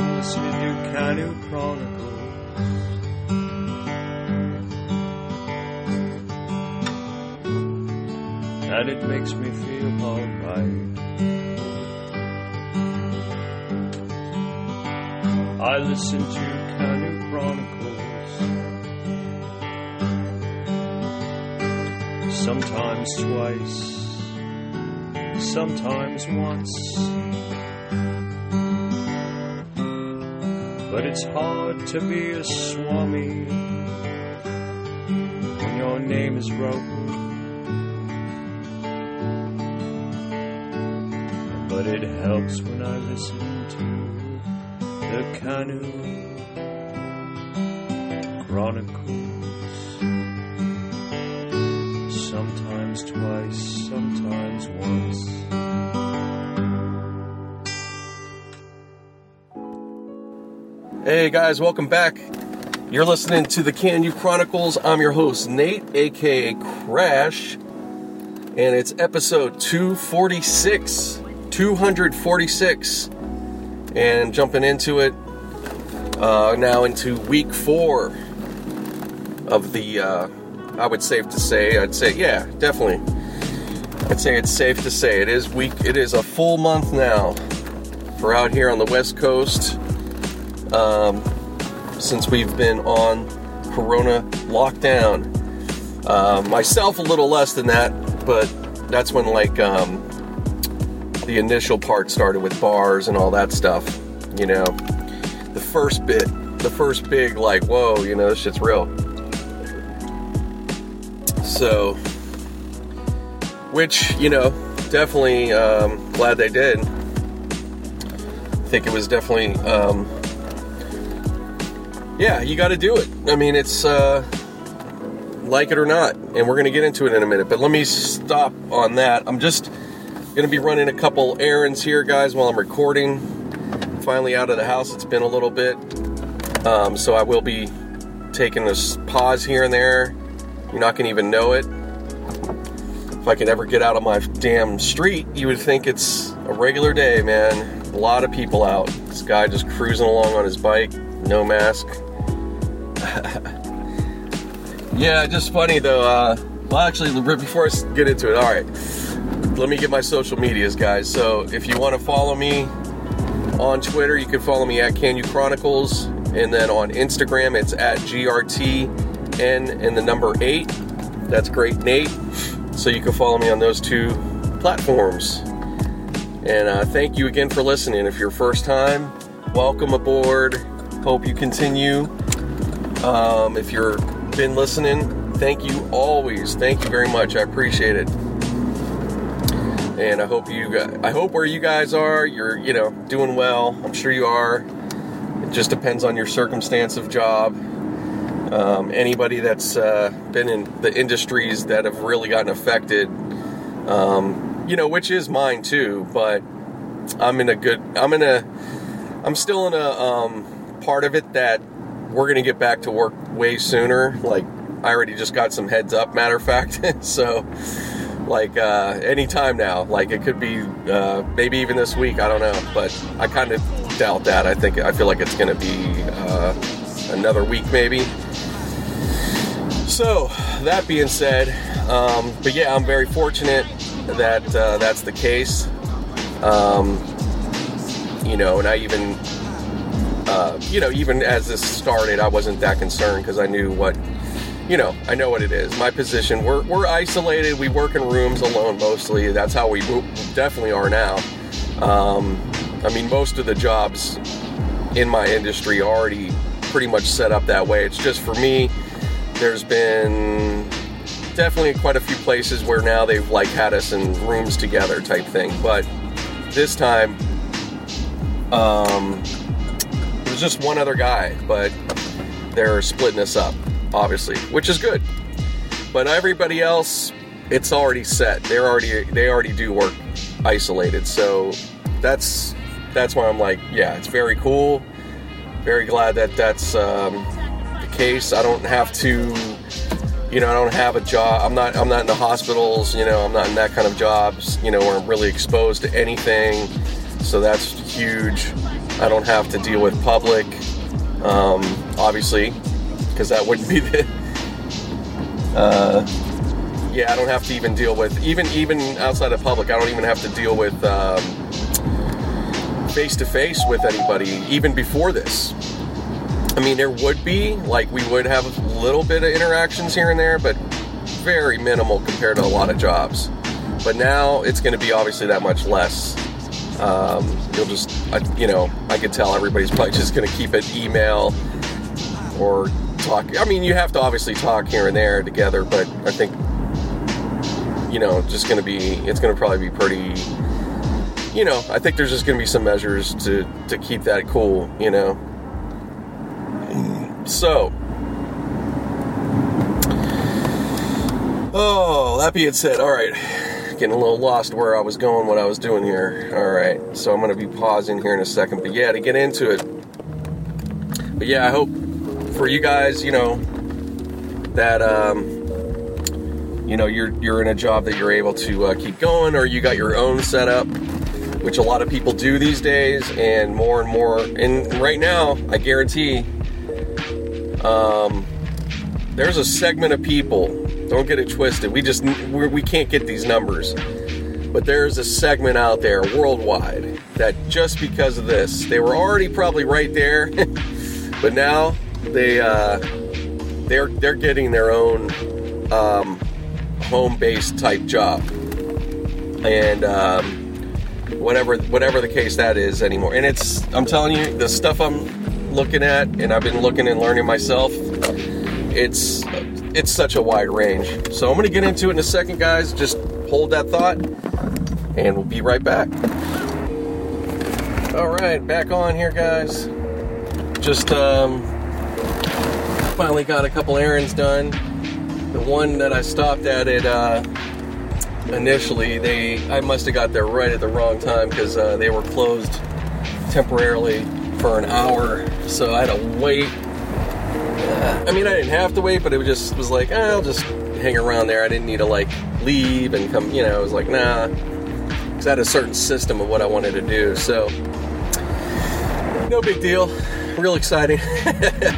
I'm listening to Canoe Chronicles. And it makes me feel alright. I listen to Canoe Chronicles. Sometimes twice, sometimes once. But it's hard to be a swami when your name is broken. But it helps when I listen to the canoe Hey guys, welcome back. You're listening to the Can You Chronicles. I'm your host, Nate, aka Crash, and it's episode 246. 246. And jumping into it uh, now into week four of the, uh, I would safe to say, I'd say, yeah, definitely. I'd say it's safe to say it is week, it is a full month now for out here on the West Coast um, since we've been on Corona lockdown. Uh, myself, a little less than that, but that's when like um, the initial part started with bars and all that stuff. You know, the first bit, the first big like, whoa, you know, this shit's real. So, which you know, definitely um, glad they did. I think it was definitely. Um, yeah, you got to do it. I mean, it's uh, like it or not, and we're going to get into it in a minute. But let me stop on that. I'm just going to be running a couple errands here, guys, while I'm recording. Finally out of the house. It's been a little bit, um, so I will be taking this pause here and there. You're not going to even know it. If I could ever get out of my damn street, you would think it's a regular day, man. A lot of people out. This guy just cruising along on his bike, no mask. yeah, just funny though. Uh, well, actually, before I get into it, all right, let me get my social medias, guys. So if you want to follow me on Twitter, you can follow me at Can You Chronicles, and then on Instagram, it's at GRTN and the number eight. That's great, Nate. So you can follow me on those two platforms. And uh, thank you again for listening. If you're first time, welcome aboard. Hope you continue. Um, if you've been listening, thank you always. Thank you very much. I appreciate it. And I hope you, guys, I hope where you guys are, you're, you know, doing well. I'm sure you are. It just depends on your circumstance of job. Um, anybody that's uh, been in the industries that have really gotten affected, um, you know, which is mine too. But I'm in a good, I'm in a, I'm still in a um, part of it that we're gonna get back to work way sooner. Like I already just got some heads up, matter of fact. so like uh, any time now. Like it could be uh, maybe even this week. I don't know, but I kind of doubt that. I think I feel like it's gonna be uh, another week maybe. So that being said, um, but yeah, I'm very fortunate that uh, that's the case. Um, you know, and I even uh, you know, even as this started, I wasn't that concerned because I knew what, you know, I know what it is. My position, we're, we're isolated. We work in rooms alone mostly. That's how we definitely are now. Um, I mean, most of the jobs in my industry are already pretty much set up that way. It's just for me, there's been definitely quite a few places where now they've like had us in rooms together type thing. But this time, um, just one other guy, but they're splitting us up, obviously, which is good. But everybody else, it's already set. They're already they already do work isolated, so that's that's why I'm like, yeah, it's very cool. Very glad that that's um, the case. I don't have to, you know, I don't have a job. I'm not I'm not in the hospitals. You know, I'm not in that kind of jobs. You know, where I'm really exposed to anything. So that's huge. I don't have to deal with public, um, obviously, because that wouldn't be the. Uh, yeah, I don't have to even deal with even even outside of public. I don't even have to deal with face to face with anybody even before this. I mean, there would be like we would have a little bit of interactions here and there, but very minimal compared to a lot of jobs. But now it's going to be obviously that much less. Um, you'll just, you know, I could tell everybody's probably just going to keep it email or talk. I mean, you have to obviously talk here and there together, but I think, you know, just going to be, it's going to probably be pretty, you know, I think there's just going to be some measures to, to keep that cool, you know. So, oh, that being said, all right, getting a little lost where I was going, what I was doing here. All right, so I'm going to be pausing here in a second, but yeah, to get into it. But yeah, I hope for you guys, you know, that um, you know you're you're in a job that you're able to uh, keep going, or you got your own setup, which a lot of people do these days, and more and more. And right now, I guarantee um, there's a segment of people. Don't get it twisted. We just we're, we can not get these numbers, but there's a segment out there worldwide that just because of this, they were already probably right there, but now they uh, they're they're getting their own um, home-based type job, and um, whatever whatever the case that is anymore. And it's I'm telling you, the stuff I'm looking at, and I've been looking and learning myself, it's it's such a wide range. So I'm going to get into it in a second, guys. Just hold that thought, and we'll be right back. All right, back on here, guys. Just um, finally got a couple errands done. The one that I stopped at it uh, initially, they I must have got there right at the wrong time because uh, they were closed temporarily for an hour, so I had to wait. I mean, I didn't have to wait, but it just was like, eh, I'll just hang around there. I didn't need to like leave and come, you know, I was like, nah, because I had a certain system of what I wanted to do. So, no big deal. Real exciting.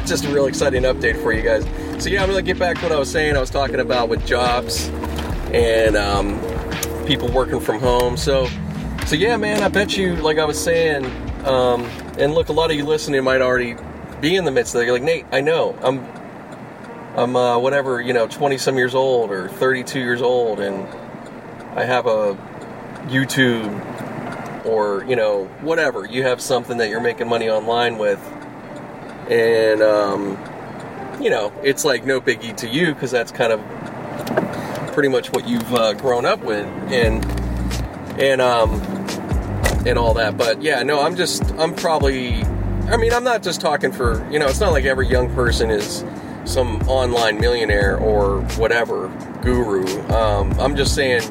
just a real exciting update for you guys. So, yeah, I'm to get back to what I was saying. I was talking about with jobs and um, people working from home. So, so yeah, man, I bet you, like I was saying, um, and look, a lot of you listening might already be in the midst of it. You're like, Nate, I know. I'm I'm uh, whatever, you know, 20 some years old or 32 years old, and I have a YouTube or, you know, whatever. You have something that you're making money online with, and, um, you know, it's like no biggie to you because that's kind of pretty much what you've uh, grown up with. And, and, um, and all that. But yeah, no, I'm just, I'm probably, I mean, I'm not just talking for, you know, it's not like every young person is some online millionaire or whatever guru. Um, I'm just saying,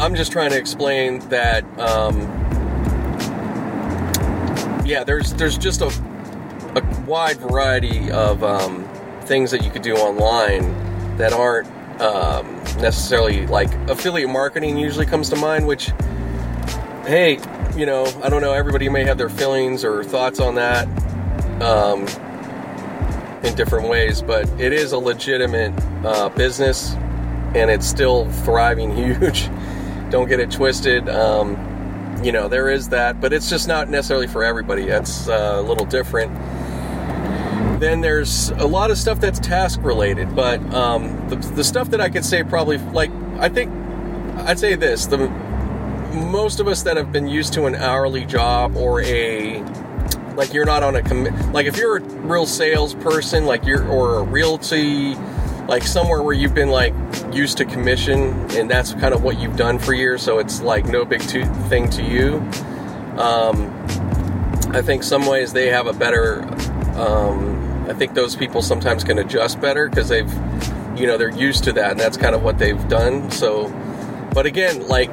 I'm just trying to explain that, um, yeah, there's there's just a, a wide variety of um, things that you could do online that aren't um, necessarily like affiliate marketing usually comes to mind, which hey, you know, I don't know, everybody may have their feelings or thoughts on that um, in different ways, but it is a legitimate uh, business and it's still thriving huge. don't get it twisted. Um, you know, there is that, but it's just not necessarily for everybody. That's uh, a little different. Then there's a lot of stuff that's task related, but um, the, the stuff that I could say probably, like, I think I'd say this the most of us that have been used to an hourly job or a like you're not on a commit like if you're a real salesperson like you're or a realty like somewhere where you've been like used to commission and that's kind of what you've done for years so it's like no big to- thing to you. Um, i think some ways they have a better um, i think those people sometimes can adjust better because they've you know they're used to that and that's kind of what they've done so but again like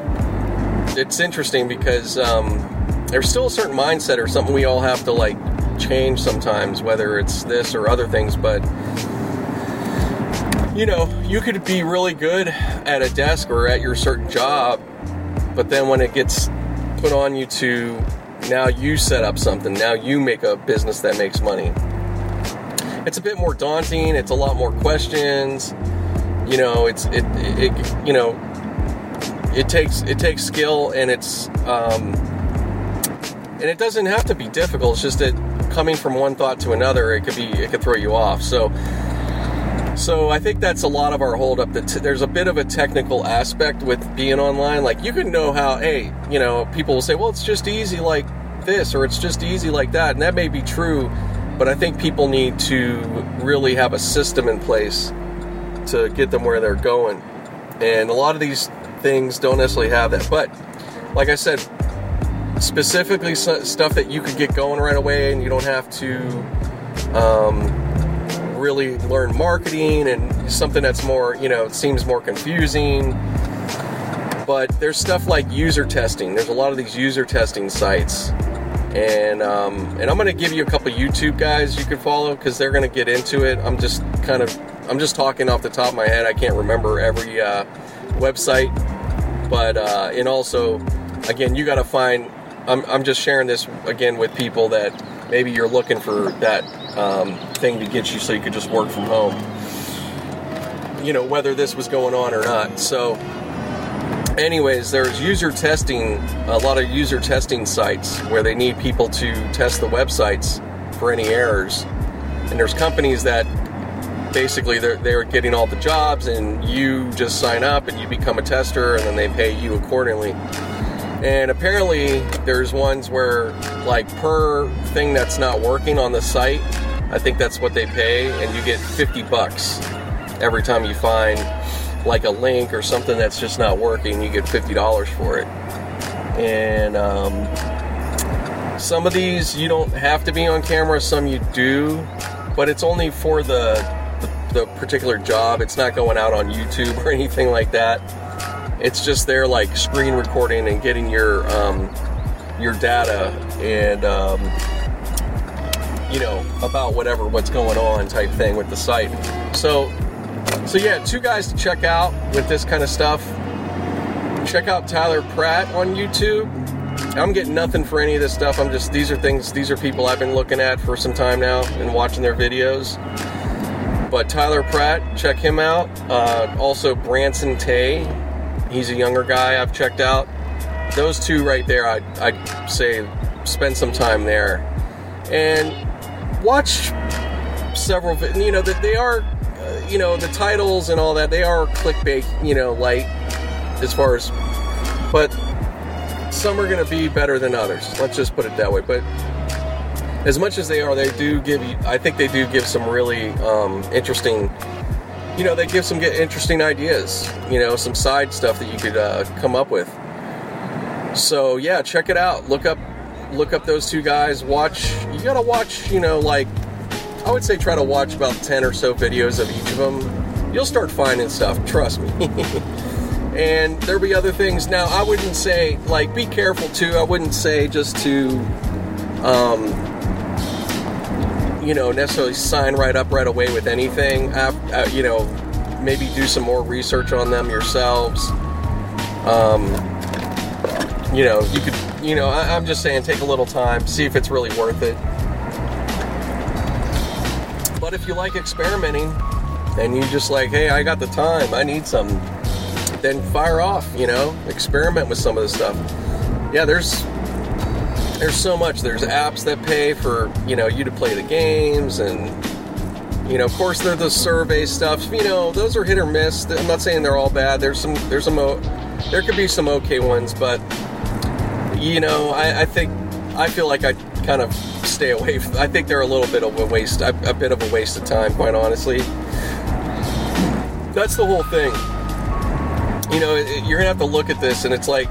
it's interesting because um, there's still a certain mindset or something we all have to like change sometimes, whether it's this or other things. But you know, you could be really good at a desk or at your certain job, but then when it gets put on you to now you set up something. Now you make a business that makes money. It's a bit more daunting. It's a lot more questions. You know, it's it, it, it you know, it takes it takes skill and it's um, and it doesn't have to be difficult. It's just that coming from one thought to another, it could be it could throw you off. So. So I think that's a lot of our holdup. That there's a bit of a technical aspect with being online. Like you can know how, hey, you know, people will say, well, it's just easy like this, or it's just easy like that, and that may be true. But I think people need to really have a system in place to get them where they're going. And a lot of these things don't necessarily have that. But like I said, specifically stuff that you could get going right away and you don't have to um, really learn marketing and something that's more, you know, it seems more confusing. But there's stuff like user testing. There's a lot of these user testing sites. And um, and I'm to give you a couple YouTube guys you can follow because they're to get into it. I'm just kind of I'm just talking off the top of my head. I can't remember every uh, website, but uh, and also again, you got to find I'm, I'm just sharing this again with people that maybe you're looking for that um, thing to get you so you could just work from home. You know, whether this was going on or not. So, anyways, there's user testing, a lot of user testing sites where they need people to test the websites for any errors. And there's companies that basically they're, they're getting all the jobs and you just sign up and you become a tester and then they pay you accordingly. And apparently, there's ones where, like, per thing that's not working on the site, I think that's what they pay, and you get 50 bucks every time you find, like, a link or something that's just not working. You get $50 for it. And um, some of these you don't have to be on camera, some you do, but it's only for the, the, particular job. It's not going out on YouTube or anything like that it's just there like screen recording and getting your um, your data and um, you know about whatever what's going on type thing with the site. So so yeah, two guys to check out with this kind of stuff. Check out Tyler Pratt on YouTube. I'm getting nothing for any of this stuff. I'm just these are things these are people I've been looking at for some time now and watching their videos. But Tyler Pratt, check him out. Uh, also Branson Tay, He's a younger guy I've checked out. Those two right there, I'd, I'd say spend some time there and watch several. You know that they are, uh, you know, the titles and all that. They are clickbait, you know, light as far as, but some are going to be better than others. Let's just put it that way. But as much as they are, they do give you. I think they do give some really um, interesting you know, they give some interesting ideas, you know, some side stuff that you could uh, come up with. So yeah, check it out. Look up, look up those two guys. Watch. You gotta watch. You know, like I would say, try to watch about ten or so videos of each of them. You'll start finding stuff. Trust me. and there'll be other things. Now, I wouldn't say like be careful too. I wouldn't say just to um, you know, necessarily sign right up right away with anything. Uh, you know, maybe do some more research on them yourselves. Um, you know, you could, you know, I, I'm just saying, take a little time, see if it's really worth it. But if you like experimenting and you just like, hey, I got the time, I need some, then fire off, you know, experiment with some of this stuff. Yeah, there's there's so much. There's apps that pay for you know you to play the games, and you know, of course, there's the survey stuff. You know, those are hit or miss. I'm not saying they're all bad. There's some there's some there could be some okay ones, but you know, I, I think I feel like I kind of stay away. From, I think they're a little bit of a waste, a, a bit of a waste of time, quite honestly. That's the whole thing. You know, you're gonna have to look at this, and it's like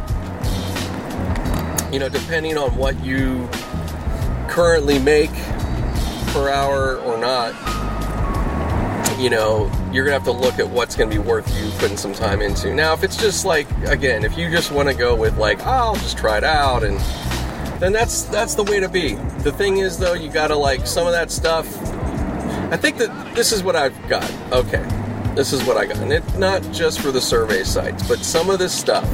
you know, depending on what you currently make per hour or not, you know, you're gonna have to look at what's gonna be worth you putting some time into. Now, if it's just like, again, if you just want to go with like, oh, I'll just try it out, and then that's that's the way to be. The thing is, though, you gotta like some of that stuff. I think that this is what I've got. Okay, this is what I got, and it's not just for the survey sites, but some of this stuff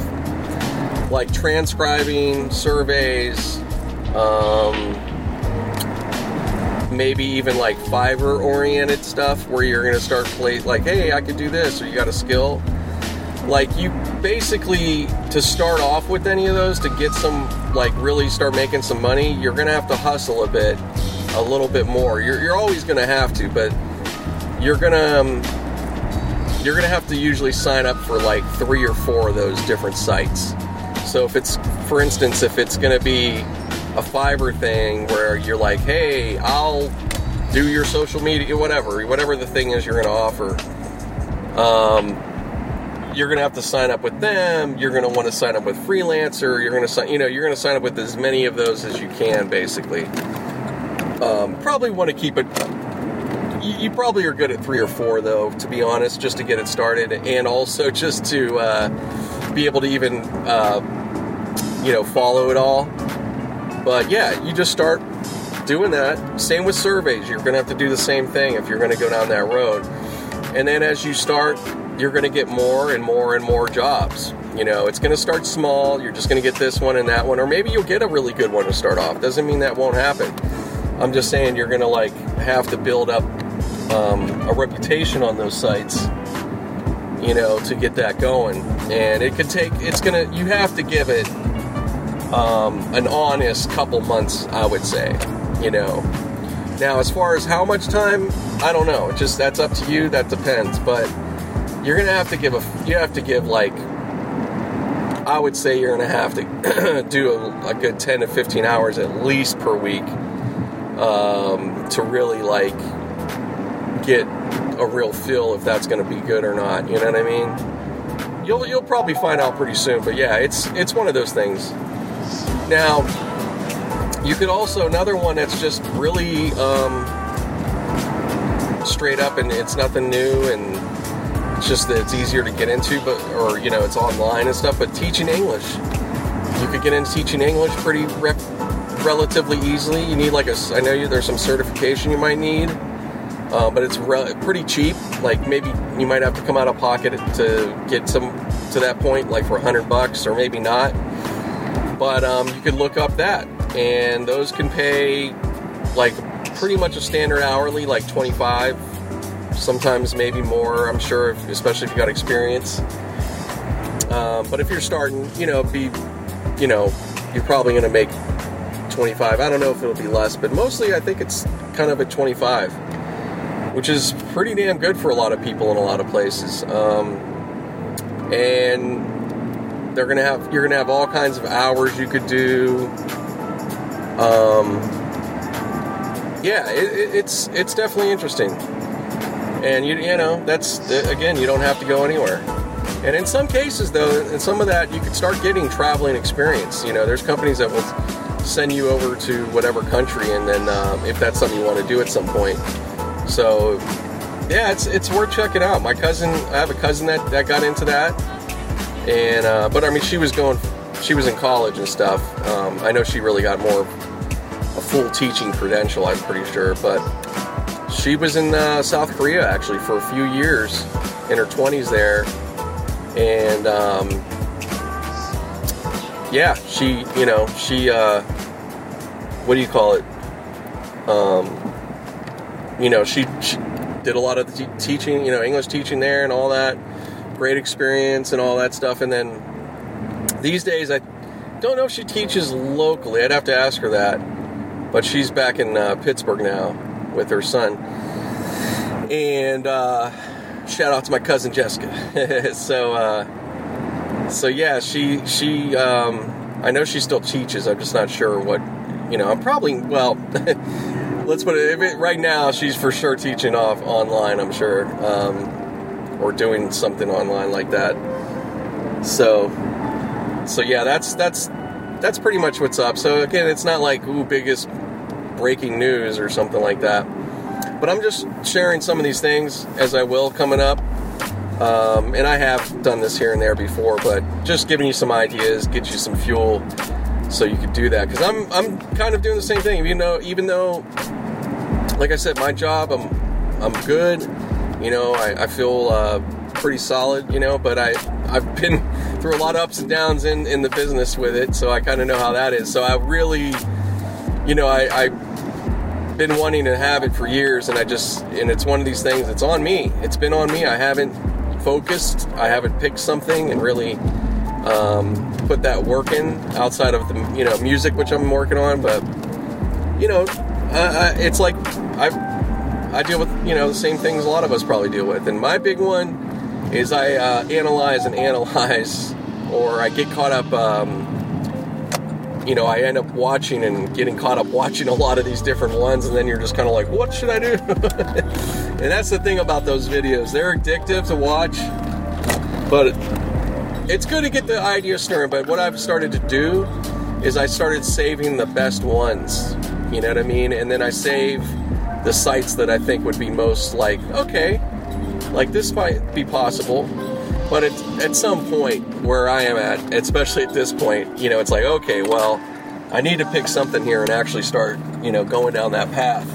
like transcribing surveys, Um, maybe even like Fiverr oriented stuff where you're going to start play like, hey, I could do this, or you got a skill. Like you basically to start off with any of those to get some like really start making some money, you're going to have to hustle a bit, a little bit more. You're, you're always going to have to, but you're going to. Um, you're to have to usually sign up for like three or four of those different sites. So if it's, for instance, if it's going to be a Fiverr thing where you're like, hey, I'll do your social media, whatever, whatever the thing is you're going to offer. Um, you're going to have to sign up with them. You're going to want to sign up with freelancer. You're going to sign, you know, you're going to sign up with as many of those as you can, basically. Um, probably want to keep it. You, probably are good at three or four, though, to be honest, just to get it started, and also just to uh, be able to even, uh, you know, follow it all. But yeah, you just start doing that. Same with surveys. You're going to have to do the same thing if you're going to go down that road. And then as you start, you're going to get more and more and more jobs. You know, it's going to start small. You're just going to get this one and that one, or maybe you'll get a really good one to start off. Doesn't mean that won't happen. I'm just saying you're going to like have to build up um, a reputation on those sites, you know, to get that going. And it could take. It's gonna. You have to give it um, an honest couple months, I would say. You know. Now, as far as how much time, I don't know. Just that's up to you. That depends. But you're gonna have to give a. You have to give like. I would say you're gonna have to do a, a good 10 to 15 hours at least per week um, to really like get a real feel if that's to be good or not. You know what I mean? You'll you'll probably find out pretty soon. But yeah, it's it's one of those things. Now, you could also another one that's just really um, straight up and it's nothing new and it's just that it's easier to get into, but or you know it's online and stuff. But teaching English, you could get into teaching English pretty relatively easily. You need like a I know you, there's some certification you might need uh, but it's re- pretty cheap. Like maybe you might have to come out of pocket to get some to that point, like for a hundred bucks, or maybe not. But um, you can look up that, and those can pay like pretty much a standard hourly, like twenty five. Sometimes maybe more. I'm sure, if, especially if you got experience. Um, but if you're starting, you know, be, you know, you're probably going to make 25. I don't know if it'll be less, but mostly I think it's kind of at 25 which is pretty damn good for a lot of people in a lot of places. Um, and they're gonna have you're gonna have all kinds of hours you could do. Um, yeah, it, it, it's it's definitely interesting. And you you know that's again you don't have to go anywhere. And in some cases though, in some of that you could start getting traveling experience. You know, there's companies that will send you over to whatever country, and then uh, if that's something you want to do at some point so yeah, it's it's worth checking out. My cousin, I have a cousin that, that got into that, and uh, but I mean, she was going, she was in college and stuff. Um, I know she really got more a full teaching credential. I'm pretty sure, but she was in uh, South Korea actually for a few years in her 20s there, and um, yeah, she, you know, she, uh, what do you call it? Um, you know, she, she did a lot of teaching, you know, English teaching there and all that. Great experience and all that stuff. And then these days, I don't know if she teaches locally. I'd have to ask her that. But she's back in uh, Pittsburgh now with her son. And uh, shout out to my cousin Jessica. so, uh, so yeah, she she um, I know she still teaches. I'm just not sure what you know. I'm probably well. let's put it, right now. She's for sure teaching off online. I'm sure, um, or doing something online like that. So, so yeah, that's that's that's pretty much what's up. So again, it's not like ooh biggest breaking news or something like that. But I'm just sharing some of these things as I will coming up. Um, and I have done this here and there before, but just giving you some ideas, get you some fuel so you could do that because I'm I'm kind of doing the same thing. Even though even though, like I said, my job I'm I'm good. You know, I, I feel uh, pretty solid. You know, but I I've been through a lot of ups and downs in in the business with it, so I kind of know how that is. So I really you know, I, I've been wanting to have it for years, and I just, and it's one of these things. It's on me. It's been on me. I haven't focused. I haven't picked something and really um, put that work in outside of the, you know, music which I'm working on. But you know, I, it's like I I deal with you know the same things a lot of us probably deal with, and my big one is I uh, analyze and analyze, or I get caught up. Um, you know, I end up watching and getting caught up watching a lot of these different ones, and then you're just kind of like, what should I do? and that's the thing about those videos; they're addictive to watch, but it's good to get the idea stirring. But what I've started to do is I started saving the best ones. You know what I mean? And then I save the sites that I think would be most like, okay, like this might be possible. But at, at some point where I am at, especially at this point, you know, it's like, okay, well, I need to pick something here and actually start, you know, going down that path.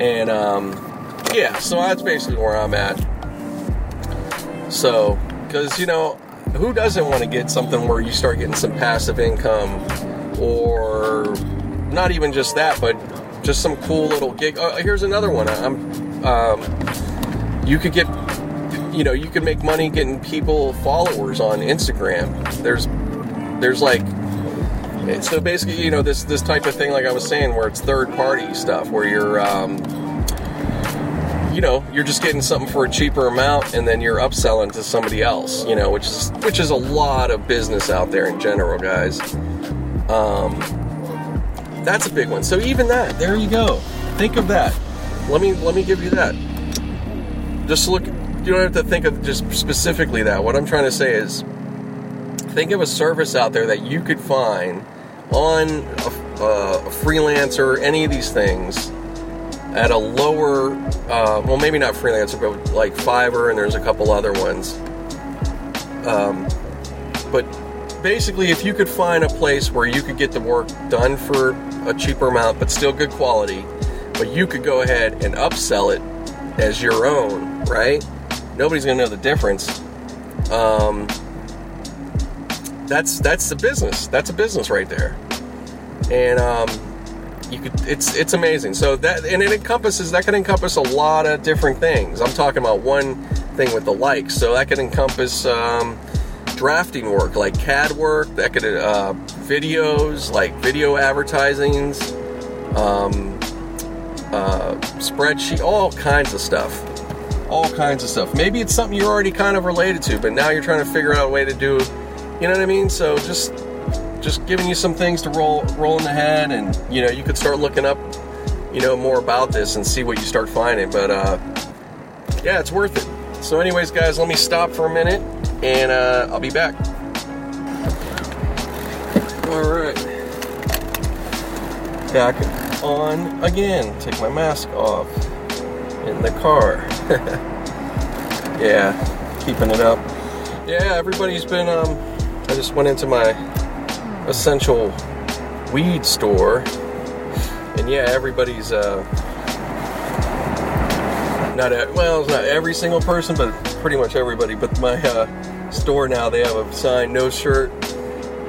And um, yeah, so that's basically where I'm at. So, because, you know, who doesn't want to get something where you start getting some passive income or not even just that, but just some cool little gig. Oh, here's another one. I'm, um, you could get, you know, you could make money getting people followers on Instagram. There's, there's like, so basically, you know, this this type of thing, like I was saying, where it's third party stuff, where you're, um, you know, you're just getting something for a cheaper amount, and then you're upselling to somebody else, you know, which is which is a lot of business out there in general, guys. Um, that's a big one. So even that, there you go. Think of that. Let me let me give you that. Just look. You don't have to think of just specifically that. What I'm trying to say is, think of a service out there that you could find on a, uh, a freelancer, any of these things, at a lower. Uh, well, maybe not freelancer, but like Fiverr, and there's a couple other ones. Um, but basically, if you could find a place where you could get the work done for a cheaper amount, but still good quality, but you could go ahead and upsell it as your own, right? Nobody's gonna know the difference. Um, that's that's the business. That's a business right there, and um, you could. It's it's amazing. So that and it encompasses that can encompass a lot of different things. I'm talking about one thing with the likes. So that can encompass. Um, drafting work, like CAD work, that could uh, videos, like video advertisings, um, uh, spreadsheet, all kinds of stuff. All kinds of stuff. Maybe it's something you're already kind of related to, but now you're trying to figure out a way to do. You know what I mean? So just just giving you some things to roll roll in the head, and you know you could start looking up, you know, more about this and see what you start finding. But uh, yeah, it's worth it. So, anyways, guys, let me stop for a minute and uh, I'll be back. All right, back on again. Take my mask off in the car. yeah, keeping it up. Yeah, everybody's been. Um, I just went into my essential weed store, and yeah, everybody's. Uh, not a, well, it's not every single person, but pretty much everybody. But my uh, store now, they have a sign: no shirt.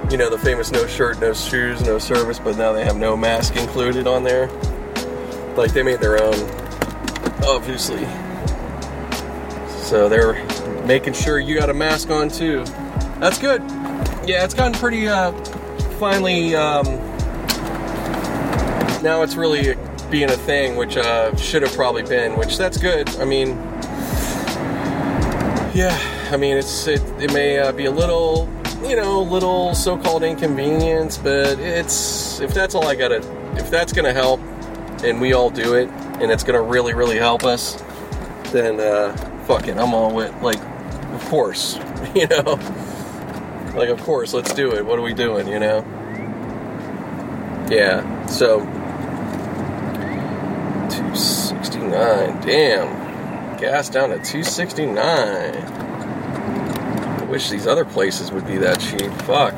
You know the famous no shirt, no shoes, no service. But now they have no mask included on there. Like they made their own, obviously. So they're making sure you got a mask on too. That's good. Yeah, it's gotten pretty. Uh, finally, um, now it's really being a thing, which uh, should have probably been. Which that's good. I mean, yeah, I mean it's it, it may uh, be a little, you know, little so-called inconvenience, but it's if that's all I gotta, if that's gonna help, and we all do it, and it's gonna really, really help us, then uh, fuck it, I'm all with like, of course, you know, like of course, let's do it. What are we doing, you know? Yeah, so 269, damn gas down to 269. I wish these other places would be that cheap. Fuck.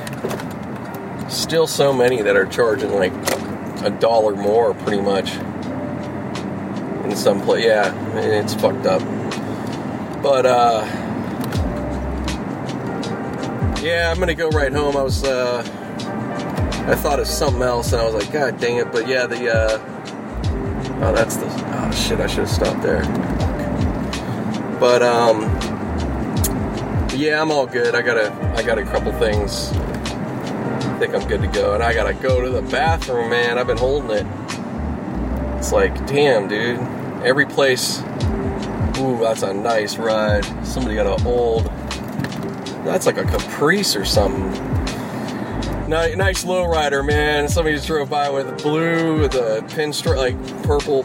Still so many that are charging like a dollar more pretty much. In some place, yeah, it's fucked up. But uh yeah, I'm gonna go right home. I was uh I thought of something else, and I was like, God dang it! But yeah, the uh, oh, that's the oh shit! I should have stopped there. But um, yeah, I'm all good. I got a I got a couple things. I think I'm good to go, and I gotta go to the bathroom, man. I've been holding it. It's like, damn, dude. Every place. Ooh, that's a nice ride. Somebody got an old. That's like a Caprice or something. Nice, nice low rider, man. Somebody just drove by with blue with a pinstripe, like purple,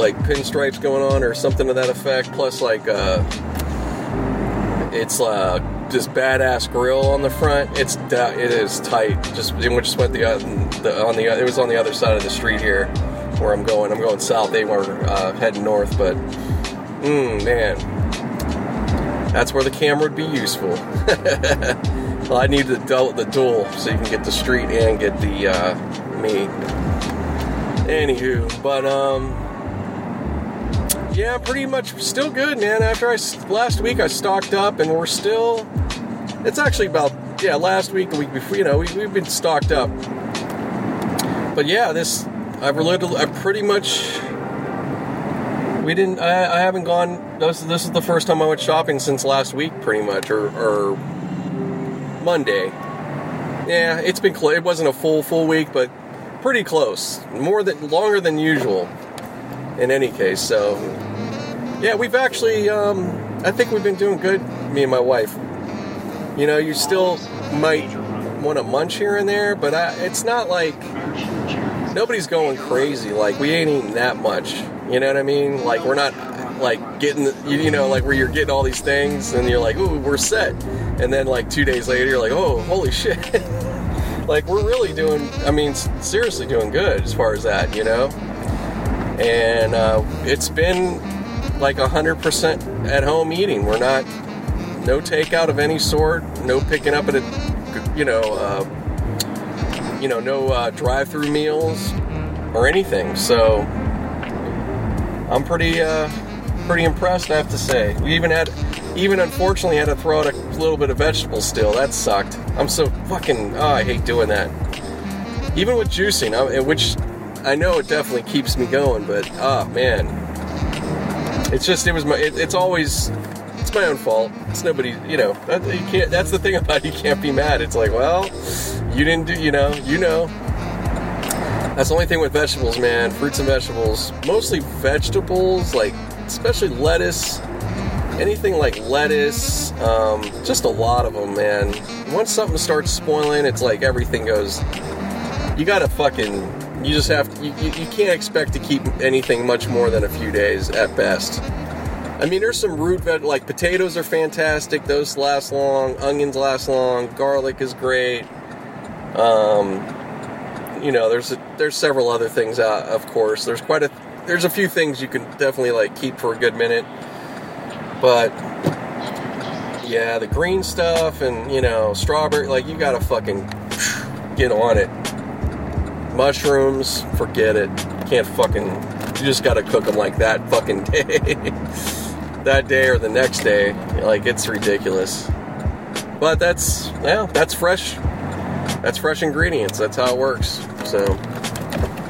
like pinstripes going on, or something to that effect. Plus, like, uh, it's uh, this badass grill on the front. It's da- it is tight. Just we just went the, uh, the on the it was on the other side of the street here where I'm going. I'm going south. They were uh, heading north, but mm, man, that's where the camera would be useful. I need the dual, the dual so you can get the street and get the uh, me. Anywho, but um, yeah, pretty much still good, man. After I last week I stocked up, and we're still. It's actually about yeah, last week, the week before. You know, we, we've been stocked up. But yeah, this I've related. I pretty much. We didn't. I, I haven't gone. This, this is the first time I went shopping since last week, pretty much, or, or Monday. Yeah, it's been close. It wasn't a full full week, but pretty close. More than longer than usual. In any case, so yeah, we've actually. Um, I think we've been doing good. Me and my wife. You know, you still might want to munch here and there, but I, it's not like nobody's going crazy. Like we ain't eating that much. You know what I mean? Like we're not like getting you know like where you're getting all these things and you're like ooh we're set, and then like two days later you're like oh holy shit. like we're really doing. I mean seriously doing good as far as that. You know. And uh, it's been like 100% at home eating. We're not, no takeout of any sort, no picking up at a, you know, uh, you know, no uh, drive-through meals or anything. So I'm pretty, uh, pretty impressed. I have to say. We even had, even unfortunately, had to throw out a little bit of vegetables. Still, that sucked. I'm so fucking. Oh, I hate doing that. Even with juicing, I, which I know it definitely keeps me going, but oh man, it's just it was my. It, it's always it's my own fault. It's nobody, you know. That, you can't. That's the thing about it, you can't be mad. It's like, well, you didn't do. You know, you know. That's the only thing with vegetables, man. Fruits and vegetables, mostly vegetables, like especially lettuce, anything like lettuce, um, just a lot of them, man. Once something starts spoiling, it's like everything goes. You gotta fucking you just have to, you, you can't expect to keep anything much more than a few days at best. I mean, there's some root veg like potatoes are fantastic; those last long. Onions last long. Garlic is great. Um, you know, there's a, there's several other things. Uh, of course, there's quite a there's a few things you can definitely like keep for a good minute, but yeah, the green stuff and you know strawberry, like you gotta fucking get on it mushrooms, forget it. Can't fucking. You just gotta cook them like that fucking day. that day or the next day. Like, it's ridiculous. But that's, yeah, that's fresh. That's fresh ingredients. That's how it works. So,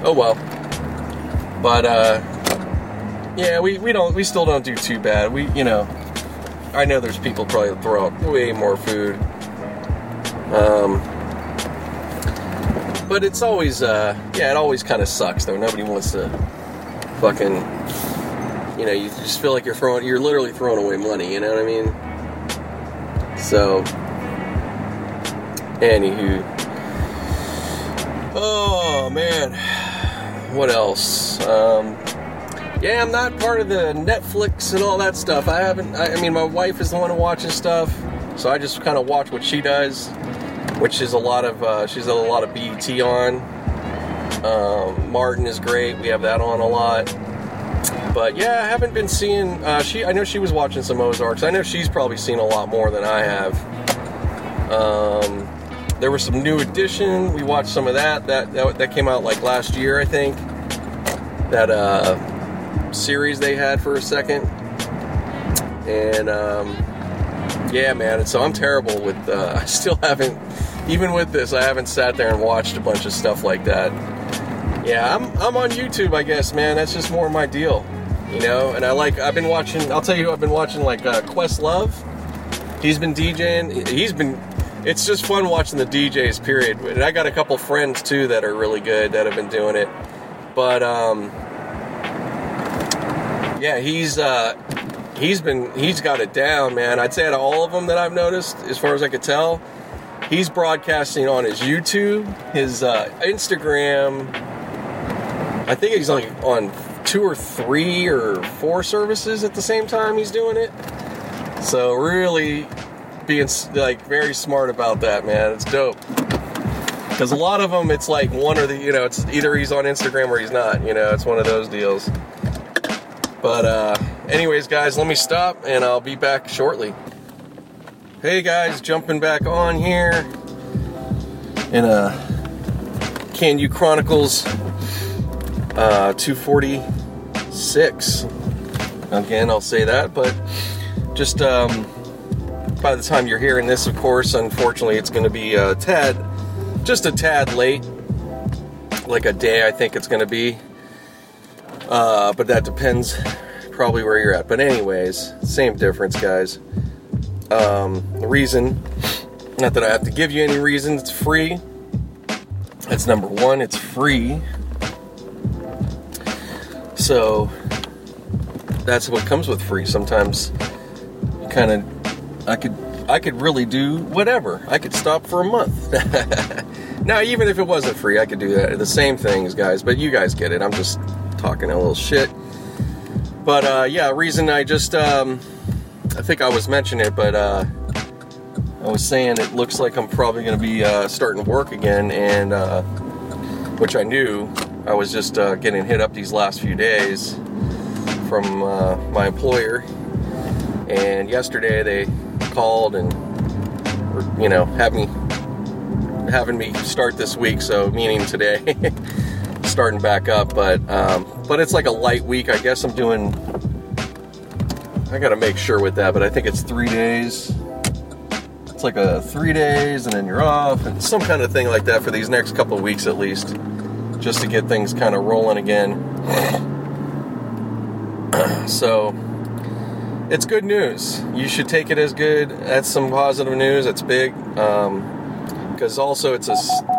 oh well. But, uh, yeah, we, we don't, we still don't do too bad. We, you know, I know there's people probably throw out way more food. Um, but it's always, uh, yeah, it always kind of sucks though. Nobody wants to fucking, you know, you just feel like you're throwing, you're literally throwing away money. You know what I mean? So, anywho, oh man, what else? Um, yeah, I'm not part of the Netflix and all that stuff. I haven't. I, I mean, my wife is the one who watches stuff, so I just kind of watch what she does which is a lot of uh, she's a lot of BET on. Um, Martin is great. We have that on a lot. But yeah, I haven't been seeing. Uh, she I know she was watching some Ozarks. I know she's probably seen a lot more than I have. Um, there was some new edition. We watched some of that. That that, that came out like last year, I think. That uh, series they had for a second, and um, yeah, man. And So I'm terrible with. Uh, I still haven't even with this, I haven't sat there and watched a bunch of stuff like that. Yeah, I'm I'm on YouTube, I guess, man. That's just more my deal, you know. And I like I've been watching. I'll tell you, I've been watching like uh, Questlove. He's been DJing. He's been. It's just fun watching the DJs. Period. And I got a couple friends too that are really good that have been doing it. But um, yeah, he's uh, he's been he's got it down, man. I'd say out of all of them that I've noticed, as far as I could tell, he's broadcasting on his YouTube, his uh, Instagram. I think he's like on two or three or four services at the same time he's doing it. So really being like very smart about that, man. It's dope. Because a lot of them, it's like one or the, you know, it's either he's on Instagram or he's not. You know, it's one of those deals. But, uh, anyways, guys, let me stop and I'll be back shortly. Hey, guys, jumping back on here in a Can You Chronicles uh, 246. Again, I'll say that, but just um, by the time you're hearing this, of course, unfortunately, it's going to be a tad, just a tad late, like a day, I think it's going to be. Uh, but that depends probably where you're at. But anyways, same difference, guys. Um, the reason, not that I have to give you any reason, it's free. That's number one. It's free. So that's what comes with free. Sometimes you kind of, I could, I could really do whatever. I could stop for a month. now, even if it wasn't free, I could do that. The same things, guys. But you guys get it. I'm just talking a little shit. But uh, yeah, reason I just, um, I think I was mentioning it, but uh, I was saying it looks like I'm probably going to be uh, starting work again, and uh, which I knew. I was just uh, getting hit up these last few days from uh, my employer, and yesterday they called and you know have me having me start this week. So meaning today, starting back up, but um, but it's like a light week. I guess I'm doing. I got to make sure with that, but I think it's three days. It's like a three days, and then you're off, and some kind of thing like that for these next couple of weeks at least just to get things kind of rolling again. so it's good news. You should take it as good. That's some positive news. That's big because um, also it's a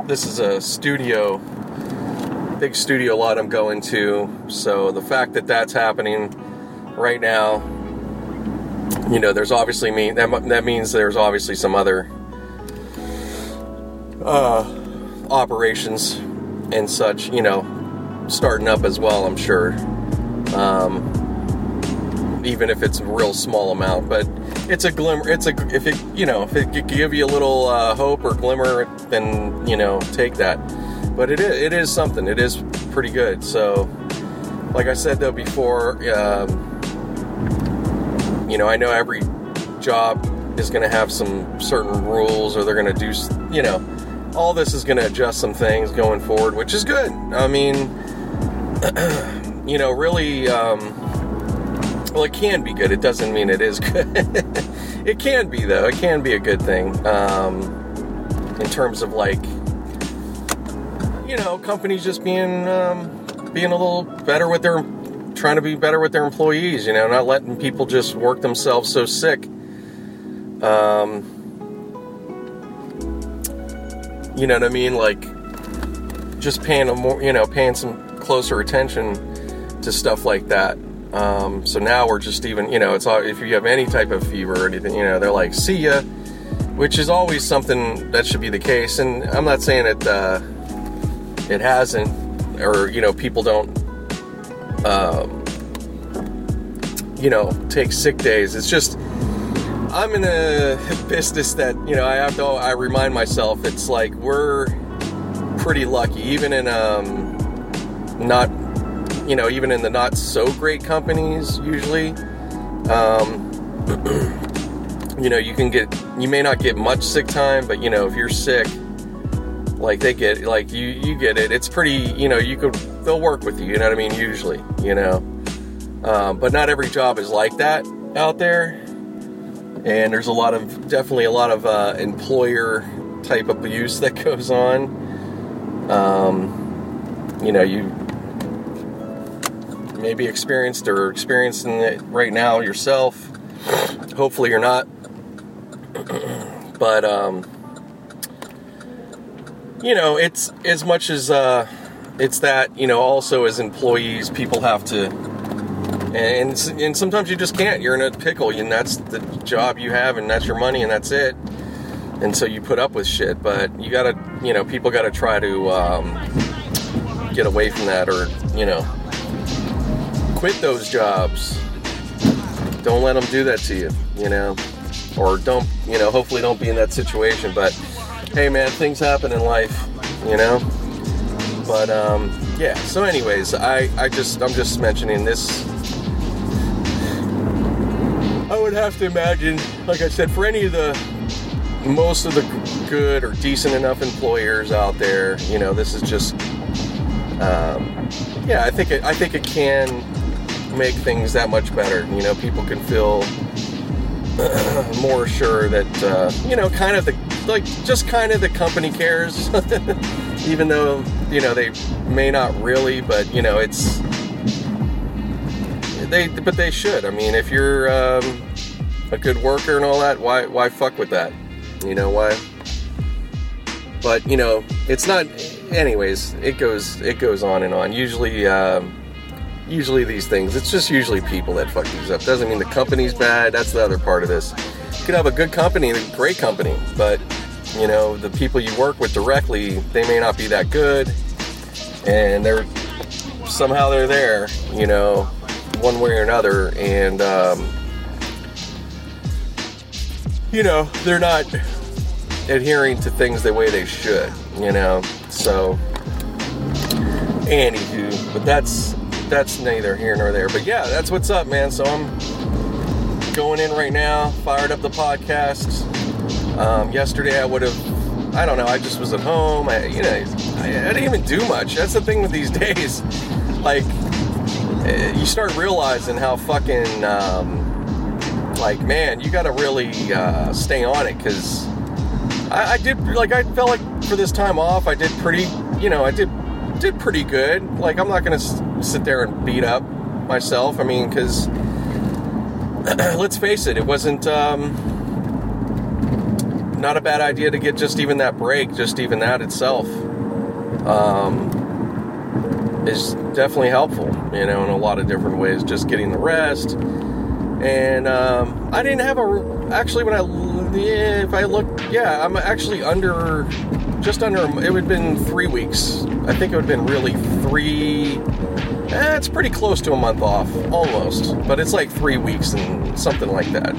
this is a studio, big studio lot I'm going to. So the fact that that's happening right now, you know, there's obviously mean that that means there's obviously some other uh, operations and such, you know, starting up as well, I'm sure. Um, even if it's a real small amount, but it's a glimmer. It's a if it you know if it could give you a little uh, hope or glimmer, then you know take that. But it is it is something. It is pretty good. So, like I said though before, um, you know I know every job is going to have some certain rules, or they're going to do you know all this is going to adjust some things going forward, which is good. I mean, you know, really, um, well, it can be good. It doesn't mean it is good. it can be, though. It can be a good thing um, in terms of like, you know, companies just being um, being a little better with their, trying to be better with their employees. You know, not letting people just work themselves so sick. Um, you know what I mean? Like just paying a more, you know, paying some closer attention to stuff like that. Um, so now we're just even, you know, it's all, if you have any type of fever or anything, you know, they're like, see ya, which is always something that should be the case. And I'm not saying it, uh, it hasn't, or, you know, people don't, um, you know, take sick days. It's just, I'm in a business that you know I have to. I remind myself it's like we're pretty lucky, even in um, not you know even in the not so great companies. Usually, um, you know you can get you may not get much sick time, but you know if you're sick, like they get like you you get it. It's pretty you know you could they'll work with you. You know what I mean? Usually, you know, um, but not every job is like that out there and there's a lot of definitely a lot of uh, employer type abuse that goes on. Um, you know, you maybe experienced or experiencing it right now yourself. Hopefully, you're not. but um, you know, it's as much as uh, it's that you know. Also, as employees, people have to, and and sometimes you just can't. You're in a pickle, and that's the job you have, and that's your money, and that's it. And so you put up with shit, but you gotta, you know, people gotta try to um, get away from that, or you know, quit those jobs. Don't let them do that to you, you know, or don't, you know, hopefully don't be in that situation. But hey, man, things happen in life, you know. But um, yeah. So, anyways, I I just I'm just mentioning this. I would have to imagine, like I said, for any of the most of the good or decent enough employers out there, you know, this is just, um, yeah, I think it, I think it can make things that much better. You know, people can feel more sure that, uh, you know, kind of the like just kind of the company cares, even though you know they may not really, but you know it's they, but they should. I mean, if you're um, a good worker and all that, why why fuck with that? You know why? But you know, it's not. Anyways, it goes it goes on and on. Usually, um, usually these things, it's just usually people that fuck these up. Doesn't mean the company's bad. That's the other part of this. You could have a good company, a great company, but you know, the people you work with directly, they may not be that good, and they're somehow they're there. You know, one way or another, and um, you know, they're not adhering to things the way they should, you know. So, anywho, but that's that's neither here nor there. But yeah, that's what's up, man. So I'm going in right now, fired up the podcast. Um, yesterday I would have, I don't know, I just was at home. I, you know, I, I didn't even do much. That's the thing with these days. Like, eh, you start realizing how fucking, um, like, man, you got to really uh, stay on it because I, I did, like, I felt like for this time off, I did pretty, you know, I did did pretty good. Like, I'm not gonna s- sit there and beat up myself. I mean, because let's face it, it wasn't um, not a bad idea to get just even that break. Just even that itself um, is definitely helpful. You know, in a lot of different ways. Just getting the rest. And um, I didn't have a actually when I if I look yeah I'm actually under just under it would have been three weeks I think it would have been really three eh, it's pretty close to a month off almost. But it's like three weeks and something like that.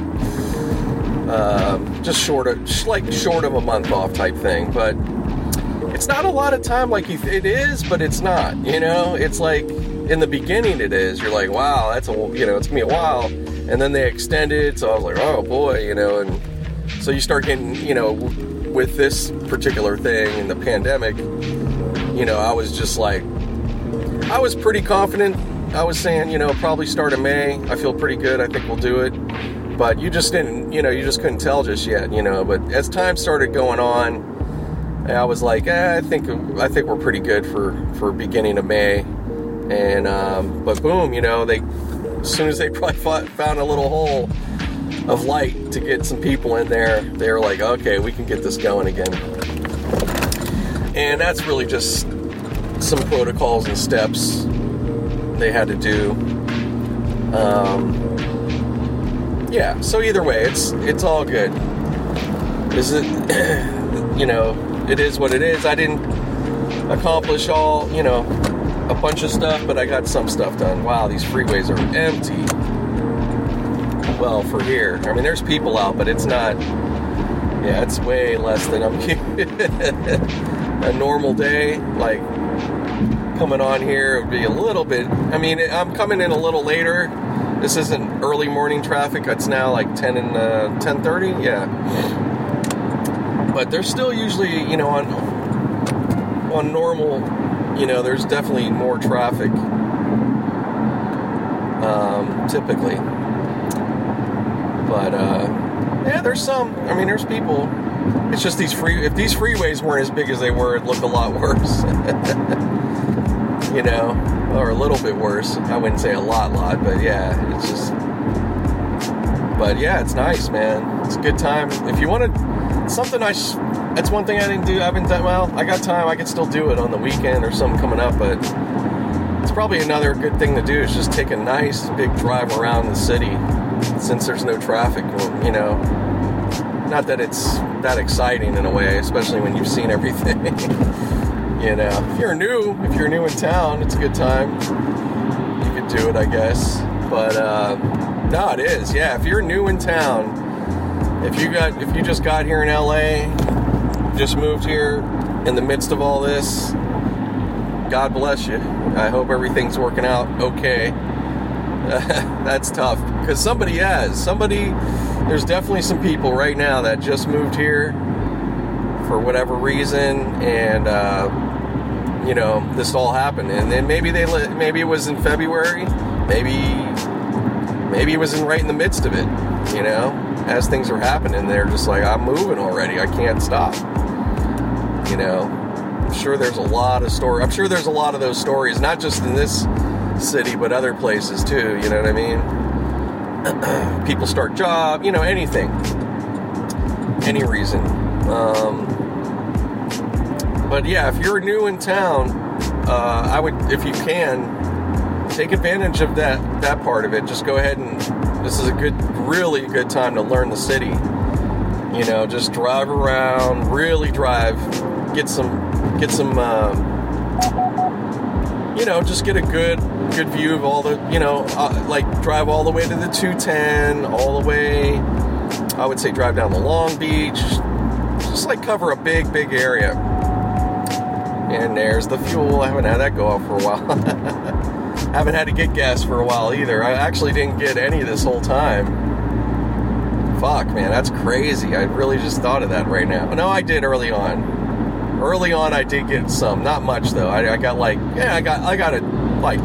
Um, just short of like short of a month off type thing but it's not a lot of time like th- it is but it's not you know? It's like in the beginning it is. You're like wow that's a you know it's gonna be a while. And then they extended so i was like oh boy you know? And so you start getting you know with this particular thing and the pandemic you know i was just like i was pretty confident. I was saying you know probably start of may i feel pretty good i think we'll do it. But you just didn't you know you just couldn't tell just yet you know. But as time started going on I was like, eh, I think I think we're pretty good for for beginning of May, and um, but boom, you know, they as soon as they probably fought, found a little hole of light to get some people in there, they were like, okay, we can get this going again, and that's really just some protocols and steps they had to do. Um, yeah, so either way, it's it's all good. Is it, you know, it is what it is. I didn't accomplish all, you know, a bunch of stuff, but I got some stuff done. Wow, these freeways are empty. Well, for here, I mean, there's people out, but it's not. Yeah, it's way less than I'm. a normal day, like coming on here, would be a little bit. I mean, I'm coming in a little later. This isn't early morning traffic. It's now like 10 and uh, 10:30. Yeah but there's still usually, you know, on on normal, you know, there's definitely more traffic um, typically. But uh, yeah, there's some. I mean, there's people. It's just these free. If these freeways weren't as big as they were, it'd look a lot worse. you know, or a little bit worse. I wouldn't say a lot, lot, but yeah, it's just. But yeah, it's nice, man. It's a good time. If you want to, something I. Sh- that's one thing I didn't do. I haven't done well. I got time. I could still do it on the weekend or something coming up, but it's probably another good thing to do is just take a nice big drive around the city since there's no traffic. You know, not that it's that exciting in a way, especially when you've seen everything. you know, if you're new, if you're new in town, it's a good time. You could do it, I guess. But uh, no, it is. Yeah, if you're new in town, if you got, if you just got here in LA, just moved here in the midst of all this, God bless you. I hope everything's working out okay. That's tough because somebody has. Somebody, there's definitely some people right now that just moved here for whatever reason, and uh, you know this all happened. And then maybe they, maybe it was in February, maybe, maybe it was in right in the midst of it. You know, as things were happening, they're just like, I'm moving already. I can't stop. You know, I'm sure there's a lot of story. I'm sure there's a lot of those stories, not just in this city, but other places too. You know what I mean? People start job, you know, anything, any reason. Um, but yeah, if you're new in town, uh, I would, if you can, take advantage of that that part of it. Just go ahead and this is a good, really good time to learn the city. You know, just drive around, really drive, get some, get some. Um, you know, just get a good good view of all the, you know, uh, like drive all the way to the 210, all the way. I would say drive down the Long Beach, just like cover a big, big area. And there's the fuel. I haven't had that go off for a while. haven't had to get gas for a while either. I actually didn't get any this whole time. Fuck, man, that's crazy. I really just thought of that right now. No, I did early on early on I did get some, not much though. I, I, got like, yeah, I got, I got it like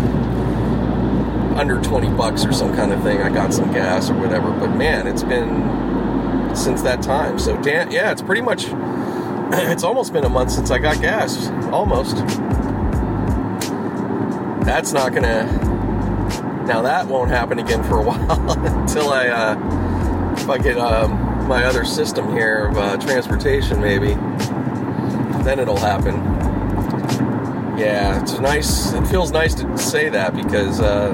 under 20 bucks or some kind of thing. I got some gas or whatever, but man, it's been since that time. So Dan, yeah, it's pretty much, it's almost been a month since I got gas, almost. That's not gonna, now that won't happen again for a while until I, uh, if I get um, my other system here of uh, transportation, maybe then it'll happen. Yeah, it's nice. It feels nice to say that because uh,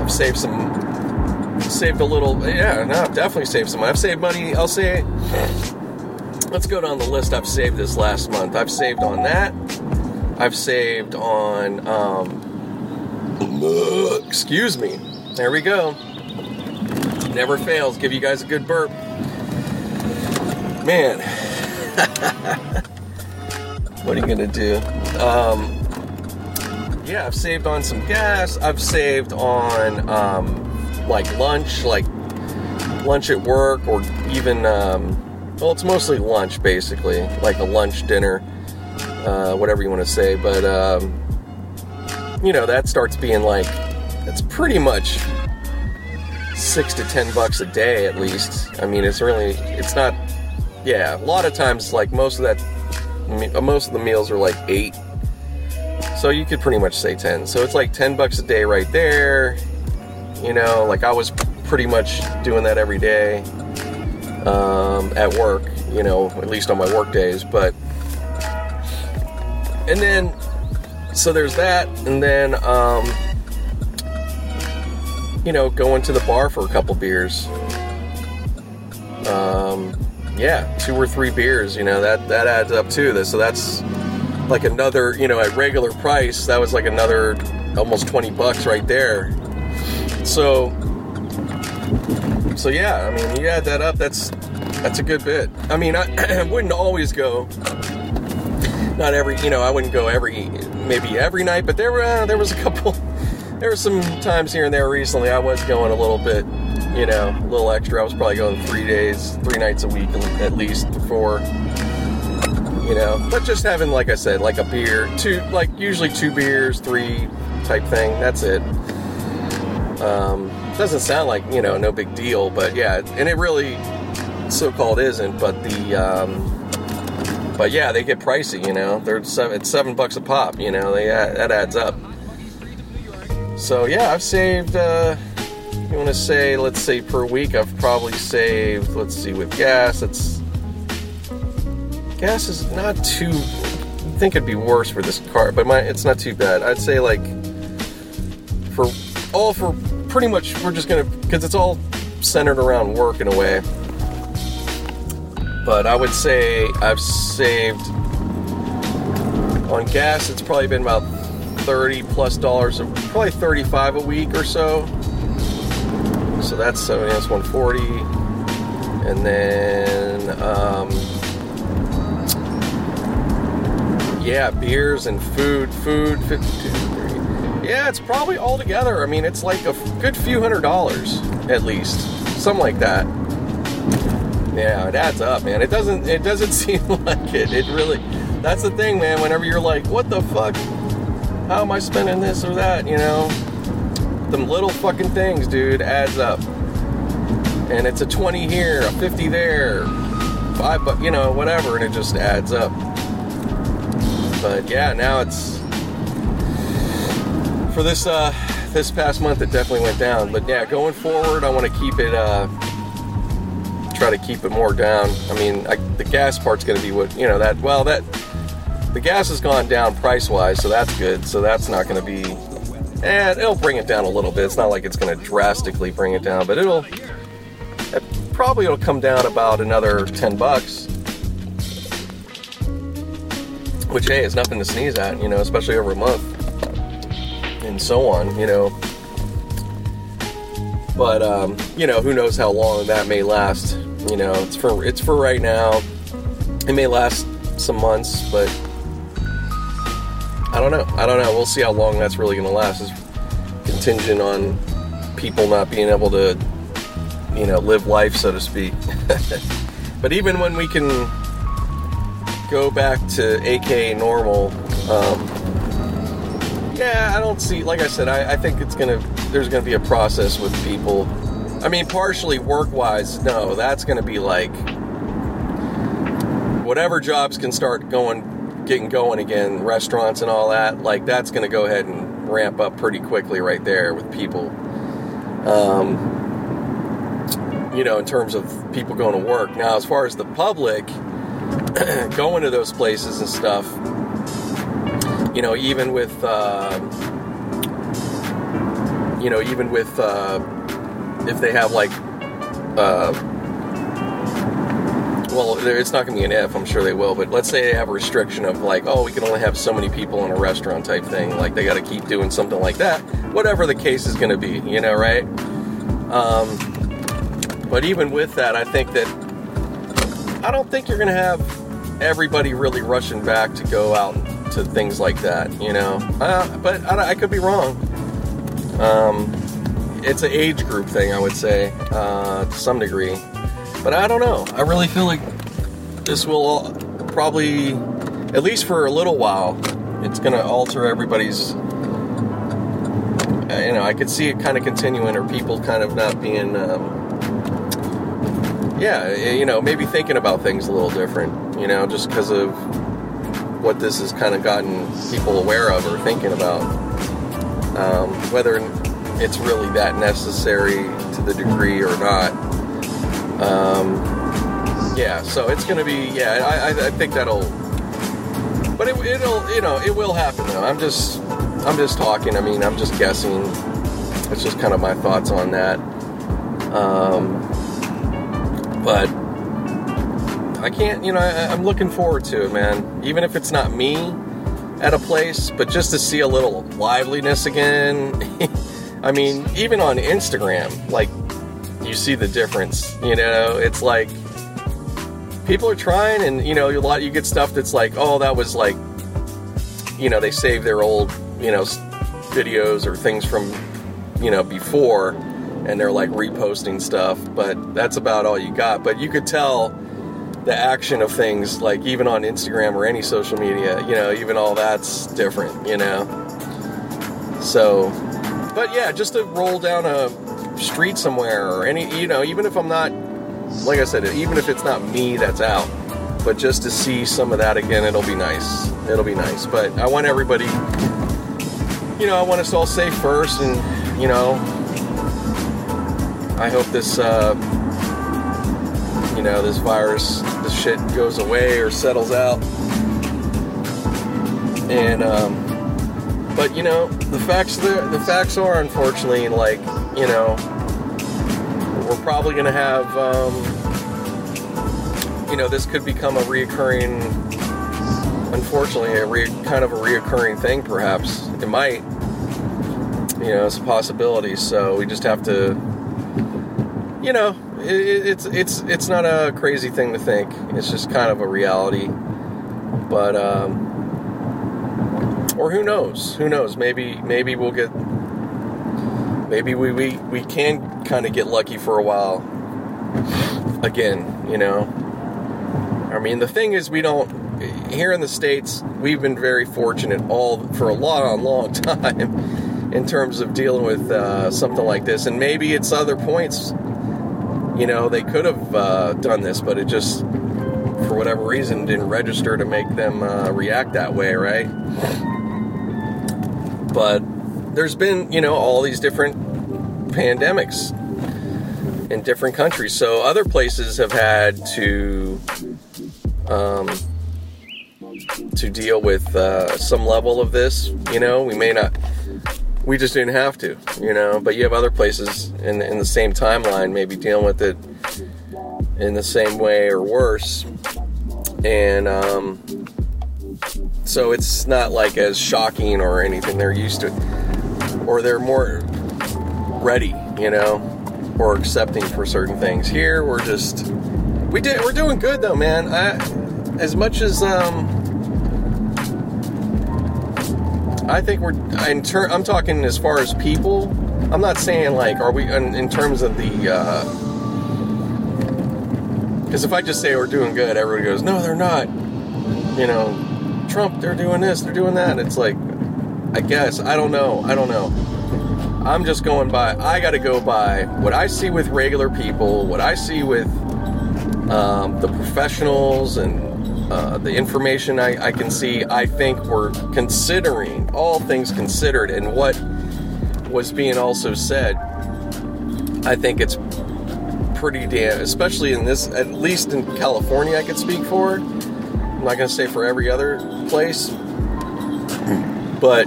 I've saved some, saved a little. Yeah, no, I've definitely saved some. I've saved money. I'll say. Let's go down the list. I've saved this last month. I've saved on that. I've saved on. Um, excuse me. There we go. Never fails. Give you guys a good burp. Man. what are you gonna do? Um, yeah, I've saved on some gas. I've saved on um, like lunch, like lunch at work, or even um, well, it's mostly lunch basically, like a lunch dinner, uh, whatever you want to say. But um, you know, that starts being like it's pretty much six to ten bucks a day at least. I mean, it's really it's not. Yeah, a lot of times, like most of that most of the meals are like eight. So you could pretty much say 10. So it's like 10 bucks a day right there. You know, like I was pretty much doing that every day um, at work, you know, at least on my work days. But, and then, so there's that. And then, um, you know, going to the bar for a couple beers. Um, yeah, two or three beers, you know, that that adds up too. So that's like another, you know, at regular price, that was like another almost 20 bucks right there. So so yeah, I mean, you add that up, that's that's a good bit. I mean, I, I wouldn't always go not every, you know, I wouldn't go every maybe every night, but there were uh, there was a couple there were some times here and there recently I was going a little bit you know, a little extra. I was probably going three days, three nights a week at least before, you know. But just having, like I said, like a beer, two, like usually two beers, three type thing. That's it. Um, doesn't sound like you know no big deal, but yeah, and it really so-called isn't, but the um, but yeah, they get pricey. You know, they're seven, it's seven bucks a pop. You know, they that adds up. So yeah, I've saved. Uh, you want to say, let's say per week, I've probably saved. Let's see, with gas, it's gas is not too. I think it'd be worse for this car, but my it's not too bad. I'd say like for all for pretty much we're just gonna because it's all centered around work in a way. But I would say I've saved on gas. It's probably been about thirty plus dollars, probably thirty-five a week or so. So that's so that's one forty, and then um, yeah, beers and food, food fifty-two. Yeah, it's probably all together. I mean, it's like a good few hundred dollars at least, something like that. Yeah, it adds up, man. It doesn't. It doesn't seem like it. It really. That's the thing, man. Whenever you're like, "What the fuck? How am I spending this or that?" You know, them little fucking things, dude, adds up. And it's a 20 here, a 50 there, five, but you know, whatever, and it just adds up. But yeah, now it's for this uh, this past month. It definitely went down. But yeah, going forward, I want to keep it. Uh, try to keep it more down. I mean, I, the gas part's going to be what you know that. Well, that the gas has gone down price wise, so that's good. So that's not going to be. And it'll bring it down a little bit. It's not like it's going to drastically bring it down, but it'll. It probably it'll come down about another ten bucks. Which hey is nothing to sneeze at, you know, especially over a month and so on, you know. But um, you know, who knows how long that may last. You know, it's for it's for right now. It may last some months, but I don't know. I don't know. We'll see how long that's really going to last. It's contingent on people not being able to, you know, live life, so to speak. but even when we can go back to AK normal, um, yeah, I don't see. Like I said, I, I think it's gonna. There's gonna be a process with people. I mean, partially work-wise, no, that's gonna be like whatever jobs can start going, getting going again, restaurants and all that. Like that's gonna go ahead and ramp up pretty quickly right there with people. Um, you know, in terms of people going to work. Now, as far as the public going to those places and stuff, you know, even with, uh, you know, even with, uh, if they have like, uh, well, it's not going to be an if, I'm sure they will, but let's say they have a restriction of like, oh, we can only have so many people in a restaurant type thing. Like they got to keep doing something like that, whatever the case is going to be, you know, right? Um, but even with that, I think that I don't think you're going to have everybody really rushing back to go out to things like that, you know. Uh, but I, I could be wrong. Um, it's an age group thing, I would say, uh, to some degree. But I don't know. I really feel like this will probably, at least for a little while, it's going to alter everybody's. uh, You know, I could see it kind of continuing, or people kind of not being. Um, yeah, you know, maybe thinking about things a little different, you know, just because of what this has kind of gotten people aware of or thinking about. Um, whether it's really that necessary to the degree or not. Um, yeah, so it's going to be, yeah, I, I, think that'll, but it, it'll, you know, it will happen though. I'm just, I'm just talking. I mean, I'm just guessing. It's just kind of my thoughts on that. Um, but I can't, you know, I, I'm looking forward to it, man. Even if it's not me at a place, but just to see a little liveliness again. I mean, even on Instagram, like you see the difference. You know, it's like people are trying, and you know, a lot you get stuff that's like, oh, that was like, you know, they save their old, you know, videos or things from, you know, before, and they're like reposting stuff. But that's about all you got. But you could tell the action of things, like even on Instagram or any social media, you know, even all that's different, you know. So, but yeah, just to roll down a street somewhere or any, you know, even if I'm not like I said, even if it's not me that's out, but just to see some of that again, it'll be nice. It'll be nice. But I want everybody, you know, I want us all safe first, and you know, I hope this, uh, you know, this virus, this shit goes away or settles out. And, um, but you know, the facts, the, the facts are unfortunately like, you know, probably going to have, um, you know, this could become a reoccurring, unfortunately, a re, kind of a reoccurring thing. Perhaps it might. You know, it's a possibility. So we just have to, you know, it, it's it's it's not a crazy thing to think. It's just kind of a reality. But um, or who knows? Who knows? Maybe maybe we'll get maybe we we, we can kind of get lucky for a while again, you know. I mean, the thing is we don't here in the states, we've been very fortunate all for a long long time in terms of dealing with uh, something like this and maybe it's other points you know, they could have uh, done this, but it just, for whatever reason, didn't register to make them uh, react that way, right? But there's been, you know, all these different pandemics in different countries. So other places have had to um, to deal with uh, some level of this. You know, we may not. We just didn't have to, you know. But you have other places in in the same timeline, maybe dealing with it in the same way or worse. And um, so it's not like as shocking or anything. They're used to it, or they're more ready, you know, or accepting for certain things. Here, we're just we did we're doing good though, man. I, as much as um, I think we're in ter- I'm talking as far as people. I'm not saying like are we in, in terms of the uh because if I just say we're doing good, everybody goes, no, they're not. You know, Trump, they're doing this, they're doing that. It's like, I guess I don't know, I don't know. I'm just going by. I got to go by what I see with regular people, what I see with um, the professionals, and uh, the information I, I can see. I think we're considering all things considered, and what was being also said. I think it's pretty damn, especially in this, at least in California, I could speak for. I'm not going to say for every other place, but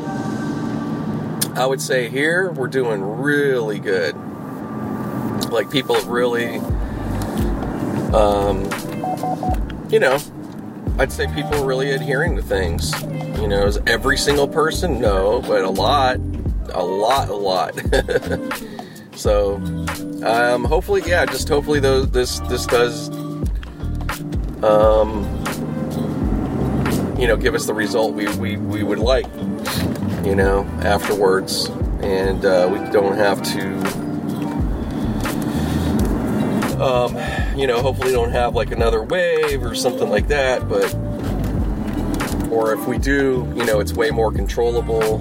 I would say here we're doing really good. Like people have really, um, you know, I'd say people are really adhering to things. You know, is every single person? No, but a lot, a lot, a lot. so, um, hopefully, yeah, just hopefully those this this does, um, you know, give us the result we we, we would like. You know, afterwards, and uh, we don't have to. Um, you know, hopefully don't have like another wave or something like that, but or if we do, you know, it's way more controllable.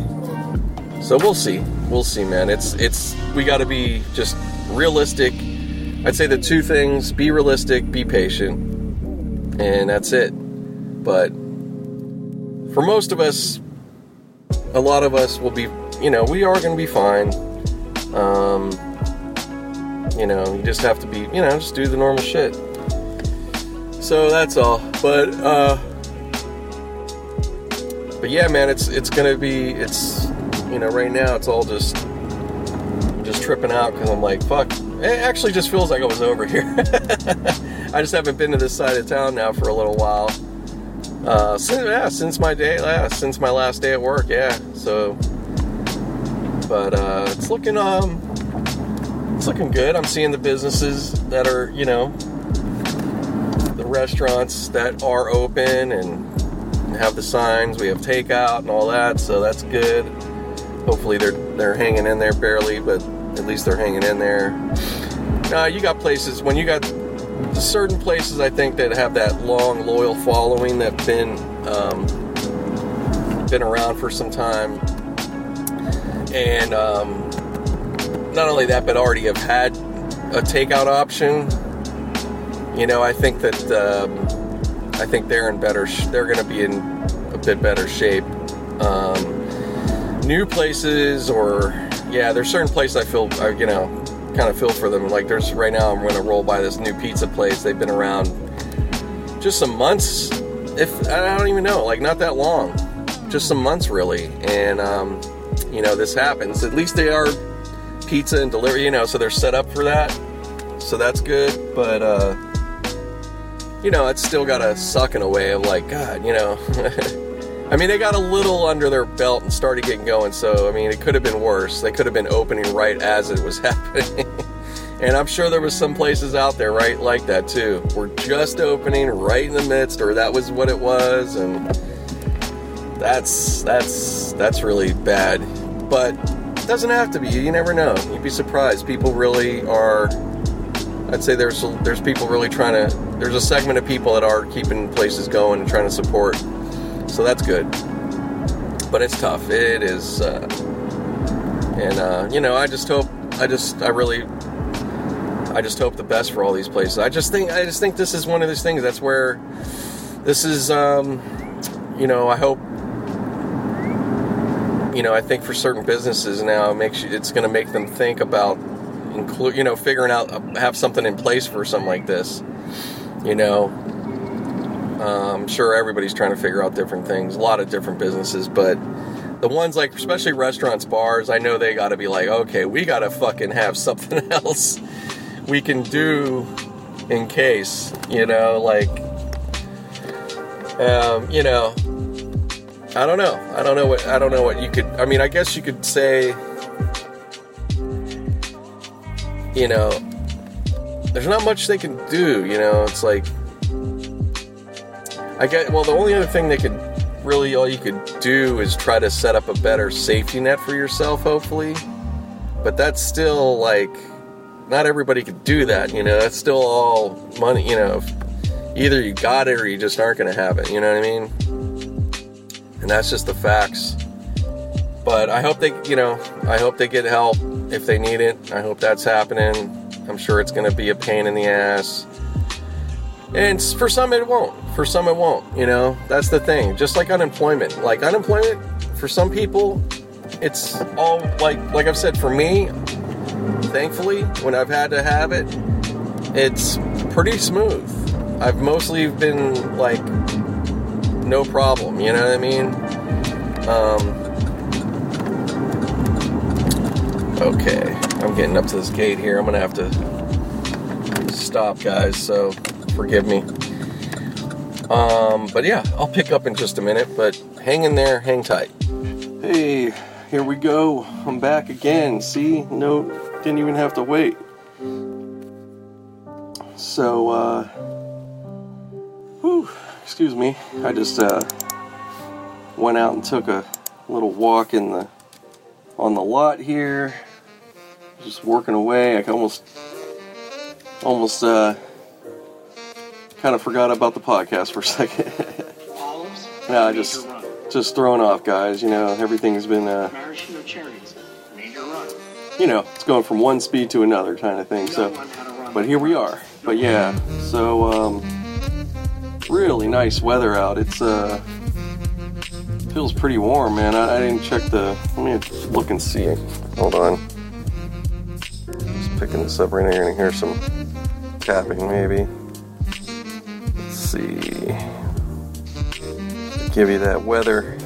So we'll see. We'll see, man. It's it's we got to be just realistic. I'd say the two things: be realistic, be patient, and that's it. But for most of us, a lot of us will be, you know, we are going to be fine. Um, you know, you just have to be, you know, just do the normal shit. So that's all. But uh but yeah, man, it's it's to be it's you know, right now it's all just just tripping out cuz I'm like, fuck. It actually just feels like I was over here. I just haven't been to this side of town now for a little while. Uh, since yeah, since my day, yeah, since my last day at work, yeah. So, but uh, it's looking um, it's looking good. I'm seeing the businesses that are, you know, the restaurants that are open and have the signs. We have takeout and all that, so that's good. Hopefully they're they're hanging in there barely, but at least they're hanging in there. Uh, you got places when you got certain places I think that have that long loyal following that've been um, been around for some time, and um, not only that, but already have had a takeout option. you know, I think that um, I think they're in better. Sh- they're going to be in a bit better shape. Um, new places, or yeah, there's certain places I feel, you know, kind of feel for them. Like there's right now, I'm going to roll by this new pizza place. They've been around just some months. If I don't even know, like not that long, just some months really. And um, you know, this happens. At least they are pizza and delivery, you know, so they're set up for that. So that's good. But uh, you know, it's still got to suck in a way of like, God, you know. I mean, they got a little under their belt and started getting going, so I mean, it could have been worse. They could have been opening right as it was happening. And I'm sure there was some places out there right like that too. We're just opening right in the midst, or that was what it was, and that's that's that's really bad. But it doesn't have to be. You never know. You'd be surprised. People really are I'd say there's there's people really trying to. There's a segment of people that are keeping places going and trying to support. So that's good. But it's tough. It is, uh, and uh, you know, I just hope. I just, I really, I just hope the best for all these places. I just think, I just think this is one of those things. That's where this is. Um, you know, I hope you know, I think for certain businesses now, it makes you, it's going to make them think about include, you know, figuring out uh, have something in place for something like this. You know, uh, I'm sure everybody's trying to figure out different things, a lot of different businesses, but the ones like, especially restaurants, bars, I know they got to be like, okay, we got to fucking have something else we can do in case, you know, like, um, you know, I don't know. I don't know what I don't know what you could. I mean, I guess you could say you know, there's not much they can do. You know, it's like I get. Well, the only other thing they could really, all you could do is try to set up a better safety net for yourself, hopefully. But that's still like not everybody could do that. You know, that's still all money. You know, either you got it or you just aren't going to have it. You know what I mean? And that's just the facts. But I hope they, you know, I hope they get help if they need it. I hope that's happening. I'm sure it's going to be a pain in the ass. And for some, it won't. For some, it won't. You know, that's the thing. Just like unemployment. Like unemployment, for some people, it's all like, like I've said, for me, thankfully, when I've had to have it, it's pretty smooth. I've mostly been like, no problem. You know what I mean? Um, Okay, I'm getting up to this gate here. I'm gonna have to stop, guys, so forgive me. Um, but yeah, I'll pick up in just a minute, but hang in there, hang tight. Hey, here we go. I'm back again. See? No, didn't even have to wait. So, uh, whew, excuse me. I just, uh, went out and took a little walk in the on the lot here, just working away. I almost, almost, uh, kind of forgot about the podcast for a second. yeah, I just, just thrown off, guys. You know, everything's been, uh, you know, it's going from one speed to another kind of thing. So, but here we are. But yeah, so um, really nice weather out. It's uh feels pretty warm, man. I, I, didn't check the. Let me look and see. Hold on. Just picking this up right here and hear some tapping, maybe. Let's see. Give you that weather.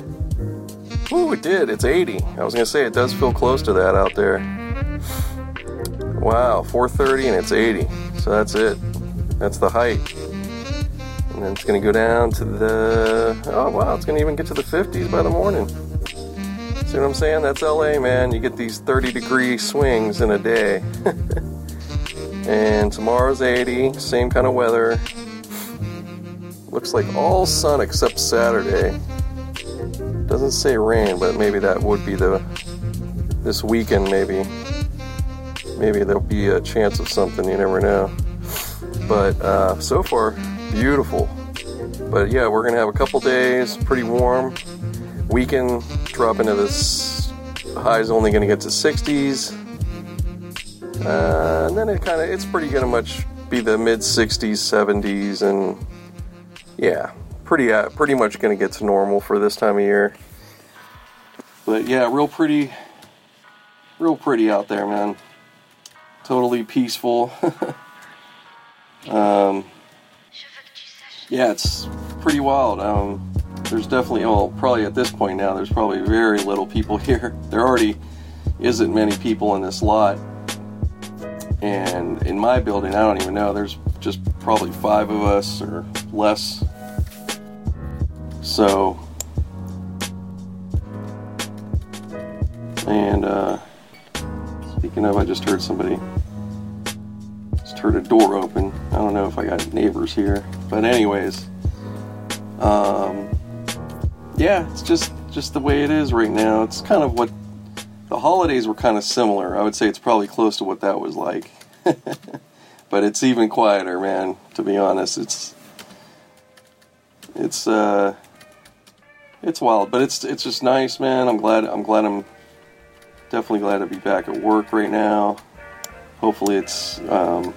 Ooh, it did. It's 80. I was gonna say it does feel close to that out there. Wow, 4:30 and it's 80. So that's it. That's the height. And then it's going to go down to the oh wow it's going to even get to the 50s by the morning. See what i'm saying? That's la man. You get these 30 degree swings in a day. And tomorrow's 80 same kind of weather. Looks like all sun except saturday. Doesn't say rain but maybe that would be the this weekend maybe maybe there'll be a chance of something you never know but uh, so far beautiful. But yeah, we're gonna have a couple days, pretty warm. Weekend drop into this high's only gonna get to 60s. Uh, and then it kind of it's pretty gonna much be the mid 60s, 70s, and yeah, pretty uh, pretty much to get to normal for this time of year. But yeah, real pretty, real pretty out there, man. Totally peaceful. um, yeah, it's pretty wild. Um, there's definitely, well, probably at this point now, there's probably very little people here. There already isn't many people in this lot. And in my building, I don't even know, there's just probably five of us or less. So, and uh, speaking of, I just heard somebody, heard a door open. I don't know if I got neighbors here, but anyways, um, yeah, it's just just the way it is right now. It's kind of what the holidays were kind of similar. I would say it's probably close to what that was like. but it's even quieter, man, to be honest. It's it's uh it's wild, but it's it's just nice, man. I'm glad I'm glad I'm definitely glad to be back at work right now. Hopefully it's um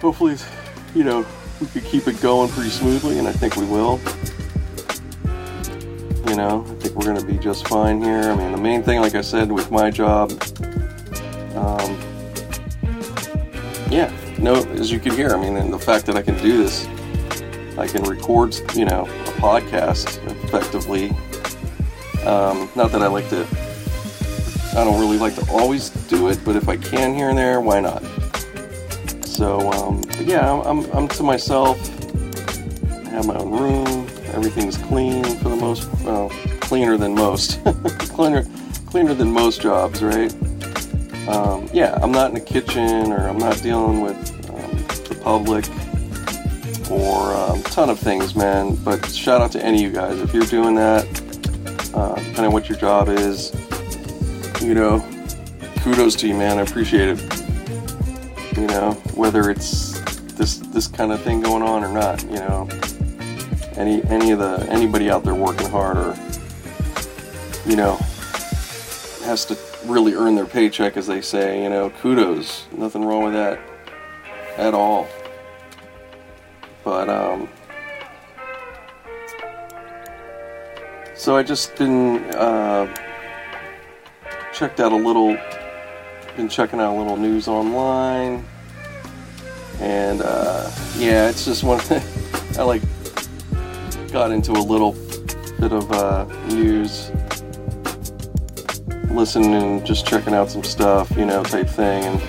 hopefully you know, we could keep it going pretty smoothly and I think we will you know, I think we're going to be just fine here. I mean, the main thing, like I said, with my job, um, yeah, no, as you can hear, I mean, and the fact that I can do this, I can record, you know, a podcast effectively. Um, not that I like to, I don't really like to always do it, but if I can here and there, why not? So, um, yeah, I'm, I'm to myself. I have my own room Everything's clean for the most, well, cleaner than most. cleaner, cleaner than most jobs, right? Um, yeah, I'm not in the kitchen or I'm not dealing with um, the public or a um, ton of things, man. But shout out to any of you guys if you're doing that, uh, depending on what your job is. You know, kudos to you, man. I appreciate it. You know, whether it's this this kind of thing going on or not, you know. Any any of the anybody out there working hard or you know has to really earn their paycheck as they say you know. Kudos. Nothing wrong with that at all. But um so i just been uh checked out a little been checking out a little news online and uh yeah it's just one thing. i like got into a little bit of uh, news, listening, and just checking out some stuff, you know, type thing, and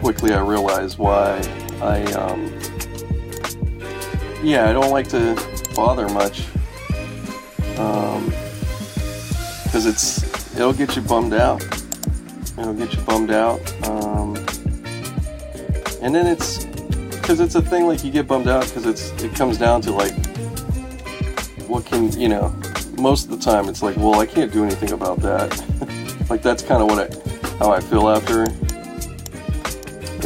quickly I realized why I, um, yeah, I don't like to bother much, um, because it's it'll get you bummed out. It'll get you bummed out, um, and then it's because it's a thing like you get bummed out because it's it comes down to like what can you know? Most of the time, it's like, well, I can't do anything about that. like that's kind of what I, how I feel after.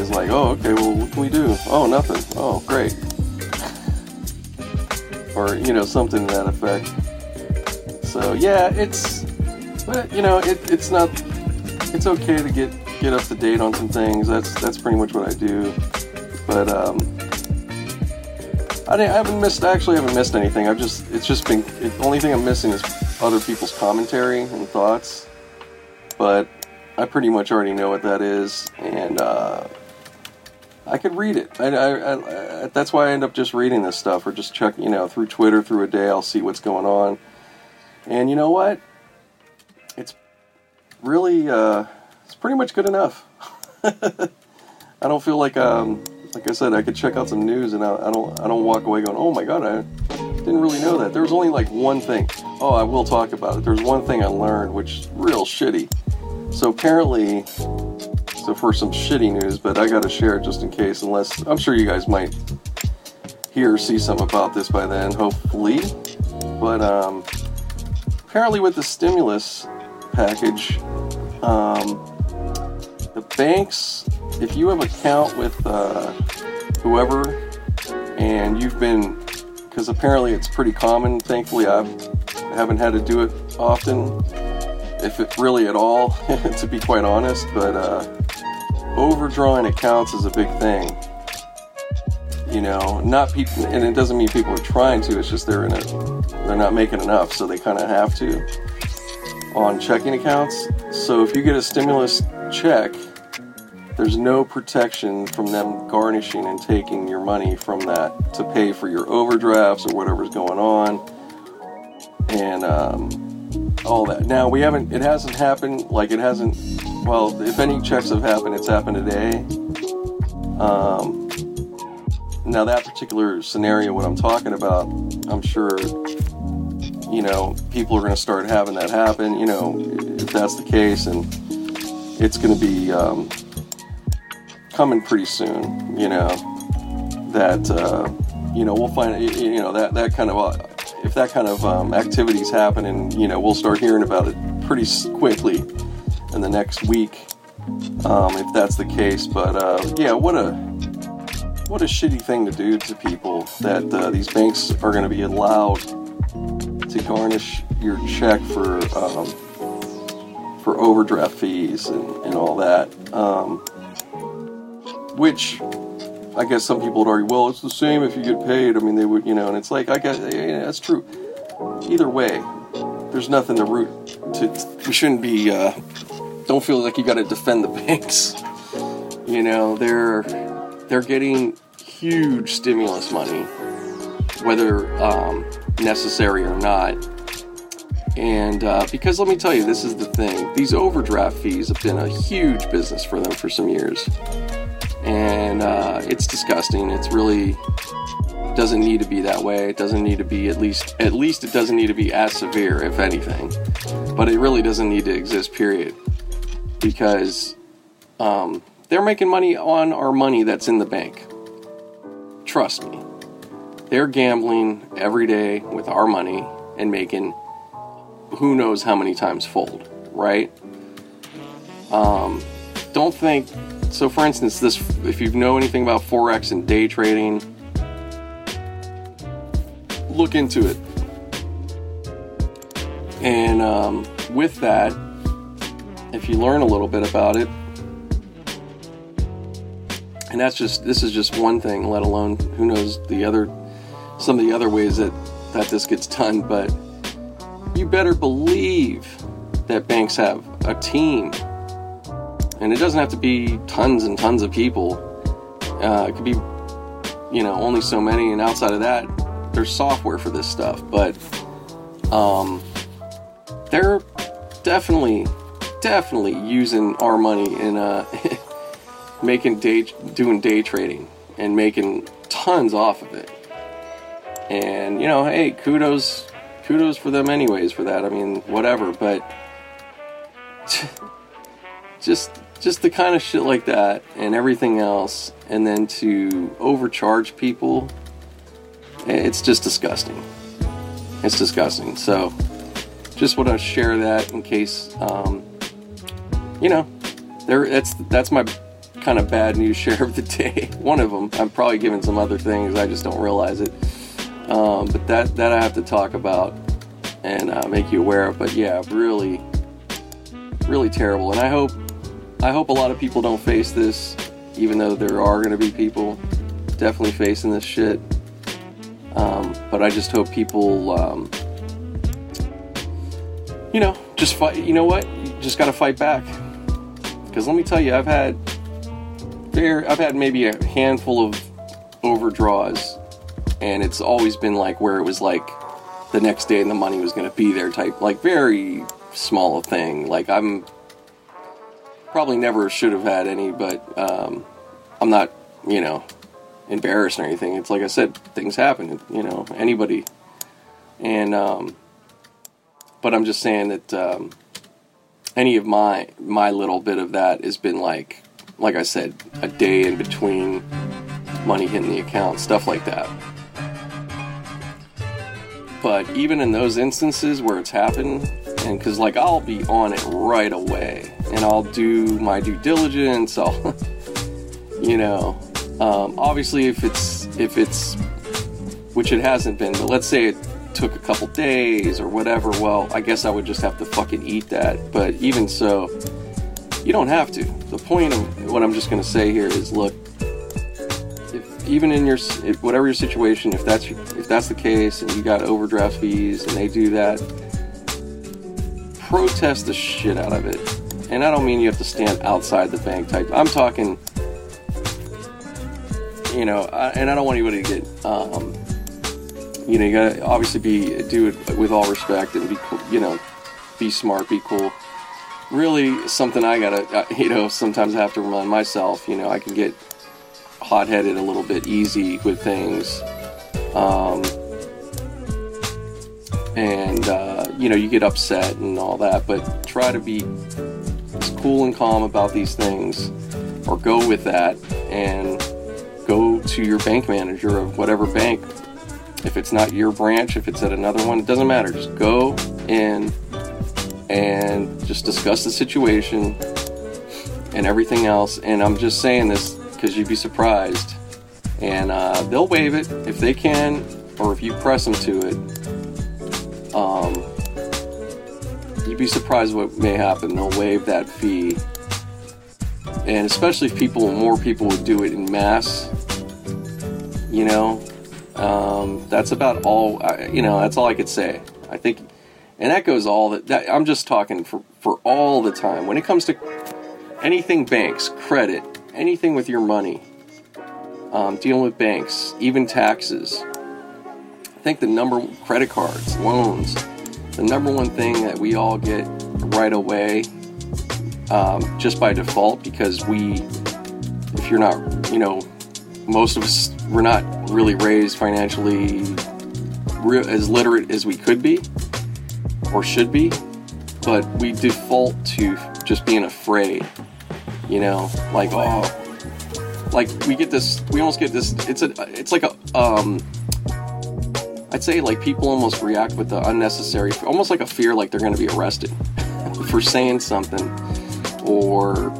Is like, oh, okay, well, what can we do? Oh, nothing. Oh, great. or you know, something to that effect. So yeah, it's, but you know, it, it's not. It's okay to get get up to date on some things. That's that's pretty much what I do. But um, I, I haven't missed. Actually, haven't missed anything. I've just. It's just been. The only thing I'm missing is other people's commentary and thoughts. But I pretty much already know what that is, and uh, I could read it. I, I, I, that's why I end up just reading this stuff, or just check. You know, through Twitter, through a day, I'll see what's going on. And you know what? Really. Uh, it's pretty much good enough. I don't feel like um, like I said, I could check out some news and I, I, don't I don't walk away going, oh my god, I didn't really know that. There was only like one thing. Oh, I will talk about it. There's one thing I learned, which is real shitty. So apparently, so for some shitty news, but I got to share it just in case. Unless I'm sure you guys might hear or see something about this by then, hopefully. But um, apparently, with the stimulus package, um, the banks if you have an account with uh, whoever and you've been, because apparently it's pretty common, thankfully I've, I haven't had to do it often, if it really at all, to be quite honest, but uh, overdrawing accounts is a big thing. You know, not people, and it doesn't mean people are trying to. It's just they're in a, they're not making enough, so they kind of have to on checking accounts. So if you get a stimulus check, there's no protection from them garnishing and taking your money from that to pay for your overdrafts or whatever's going on, and um, all that. Now we haven't. It hasn't happened. Like it hasn't. Well, if any checks have happened, it's happened today. Um, now that particular scenario, what I'm talking about, I'm sure you know, people are going to start having that happen. You know, if that's the case, and it's going to be um, coming pretty soon. You know, that uh, you know we'll find you know that that kind of uh, if that kind of um, activities happen, and you know we'll start hearing about it pretty quickly in the next week, um, if that's the case. But uh, yeah, what a what a shitty thing to do to people that uh, these banks are going to be allowed to garnish your check for um, for overdraft fees and, and all that. Um, which I guess some people would argue, well, it's the same if you get paid. I mean, they would, you know, and it's like, I guess yeah, that's true. Either way, there's nothing to root to. We shouldn't be. Uh, don't feel like you got to defend the banks. You know, they're they're getting huge stimulus money, whether um, necessary or not. And uh, because let me tell you, this is the thing: these overdraft fees have been a huge business for them for some years, and uh, it's disgusting. It's really doesn't need to be that way. It doesn't need to be at least at least it doesn't need to be as severe, if anything. But it really doesn't need to exist. Period. Because um, they're making money on our money that's in the bank. Trust me. They're gambling every day with our money and making who knows how many times fold, right? Um, don't think so. For instance, this if you know anything about forex and day trading, look into it. And um, with that, if you learn a little bit about it, and that's just this is just one thing, let alone who knows the other some of the other ways that that this gets done, but you better believe that banks have a team. And it doesn't have to be tons and tons of people. Uh, it could be, you know, only so many. And outside of that, there's software for this stuff. But um, they're definitely, definitely using our money in uh, making day, doing day trading and making tons off of it. And you know, hey, kudos kudos for them anyways for that. I mean, whatever, but just just the kind of shit like that and everything else and then to overcharge people it's just disgusting. It's disgusting. So just want to share that in case um, you know, there that's that's my kind of bad news share of the day. One of them. I'm probably giving some other things. I just don't realize it. Um, but that that I have to talk about and uh, make you aware of. But yeah, really, really terrible. And I hope I hope a lot of people don't face this, even though there are going to be people definitely facing this shit. Um, but I just hope people, um, you know, just fight. You know what? You just got to fight back. Because let me tell you, I've had there, I've had maybe a handful of overdraws and it's always been like where it was like the next day and the money was going to be there type like very small thing. Like i'm probably never should have had any but um, i'm not you know embarrassed or anything. It's like i said things happen you know anybody. And um, but i'm just saying that um, any of my my little bit of that has been like like i said a day in between money hitting the account stuff like that but even in those instances where it's happened, and because like I'll be on it right away, and I'll do my due diligence. I'll, you know, um, obviously if it's if it's which it hasn't been, but let's say it took a couple days or whatever. Well, I guess I would just have to fucking eat that. But even so, you don't have to. The point of what I'm just to say here is, look, even in your whatever your situation, if that's if that's the case, and you got overdraft fees, and they do that, protest the shit out of it. And I don't mean you have to stand outside the bank type. I'm talking, you know, I, and I don't want anybody to get, um, you know, you gotta obviously be do it with all respect and be, you know, be smart, be cool. Really, something I gotta, uh, you know, sometimes I have to remind myself. You know, I can get hot-headed a little bit easy with things. Um, and uh, you know you get upset and all that but try to be as cool and calm about these things or go with that and go to your bank manager of whatever bank. If it's not your branch if it's at another one it doesn't matter. Just go in and just discuss the situation and everything else. And i'm just saying this because you'd be surprised and uh, they'll waive it if they can or if you press them to it um, you'd be surprised what may happen. They'll waive that fee, and especially if people, more people would do it in mass. You know, um, that's about all. You know, that's all I could say. I think, and that goes all that. that I'm just talking for for all the time when it comes to anything banks, credit, anything with your money, um, dealing with banks, even taxes. I think the number credit cards, loans, the number one thing that we all get right away, um, just by default, because we, if you're not, you know, most of us, we're not really raised financially re- as literate as we could be or should be, but we default to just being afraid, you know, like, oh, like we get this, we almost get this, it's a, it's like a, um, I'd say like people almost react with the unnecessary, almost like a fear, like they're going to be arrested for saying something or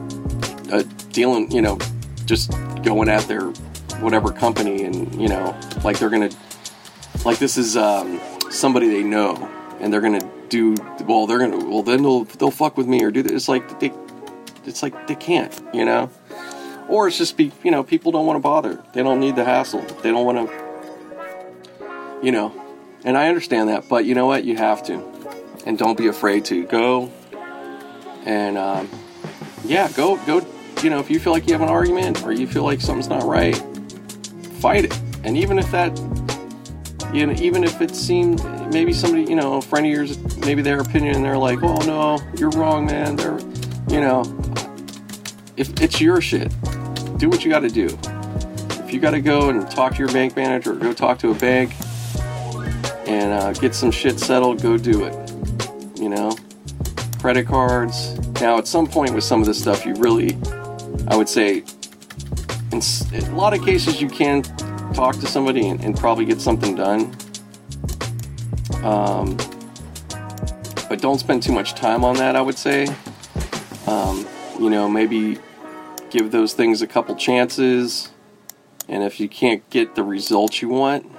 uh, dealing, you know, just going at their whatever company and you know, like they're going to, like this is um, somebody they know and they're going to do well. They're going to well then they'll they'll fuck with me or do this. It's like they, it's like they can't, you know. Or it's just be, you know, people don't want to bother. They don't need the hassle. They don't want to you know, and I understand that, but you know what? You have to. And don't be afraid to. Go and, um, yeah, go, go, you know, if you feel like you have an argument or you feel like something's not right, fight it. And even if that, you know, even if it seemed maybe somebody, you know, a friend of yours, maybe their opinion, they're like, oh no, you're wrong, man. They're, you know, if it's your shit, do what you got to do. If you got to go and talk to your bank manager or go talk to a bank, and uh, get some shit settled, go do it. You know, credit cards. Now, at some point with some of this stuff, you really, I would say, in a lot of cases, you can talk to somebody and, and probably get something done. Um, but don't spend too much time on that, I would say. Um, you know, maybe give those things a couple chances. And if you can't get the results you want,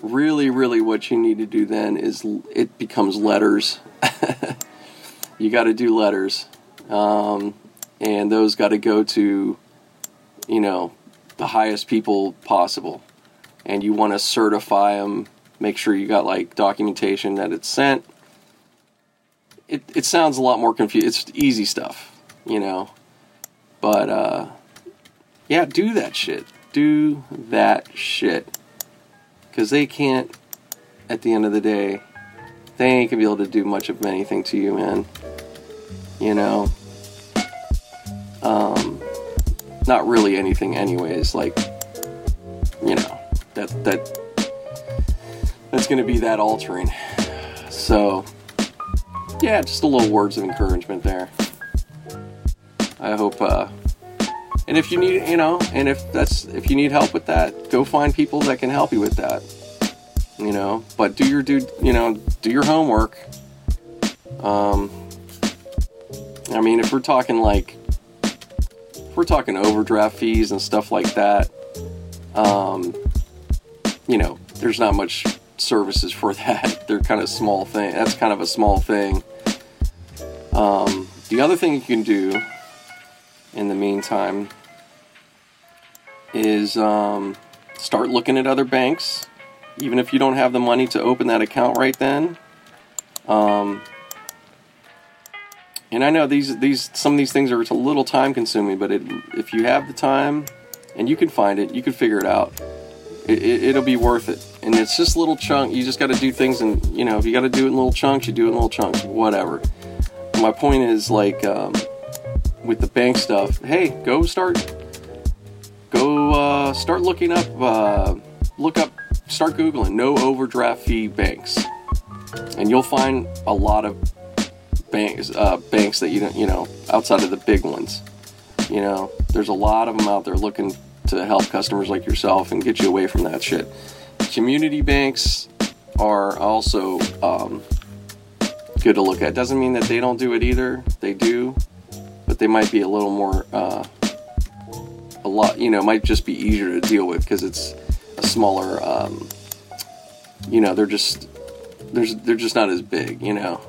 really, really what you need to do then is it becomes letters. you got to do letters. Um, and those got to go to, you know, the highest people possible. And you want to certify them, make sure you got like documentation that it's sent. It, it sounds a lot more confused. It's easy stuff, you know. But, uh, yeah, do that shit. Do that shit because they can't at the end of the day they ain't gonna be able to do much of anything to you man you know um not really anything anyways like you know that that that's gonna be that altering so yeah just a little words of encouragement there i hope uh and if you need, you know, and if that's if you need help with that, go find people that can help you with that. You know, but do your do you know do your homework. Um, I mean, if we're talking like if we're talking overdraft fees and stuff like that, um, you know, there's not much services for that. They're kind of small thing. That's kind of a small thing. Um, The other thing you can do in the meantime is um, start looking at other banks, even if you don't have the money to open that account right then. Um, and I know these these some of these things are a little time consuming, but it, if you have the time and you can find it, you can figure it out. It, it, it'll be worth it. And it's just little chunk. You just got to do things, and you know if you got to do it in little chunks, you do it in little chunks. Whatever. My point is like um, with the bank stuff. Hey, go start. Go uh, start looking up. Uh, look up. Start googling no overdraft fee banks, and you'll find a lot of banks uh, banks that you don't you know outside of the big ones. You know, there's a lot of them out there looking to help customers like yourself and get you away from that shit. Community banks are also um, good to look at. Doesn't mean that they don't do it either. They do, but they might be a little more, uh, a lot. You know, might just be easier to deal with because it's a smaller. Um, you know, they're just there's they're just not as big. You know,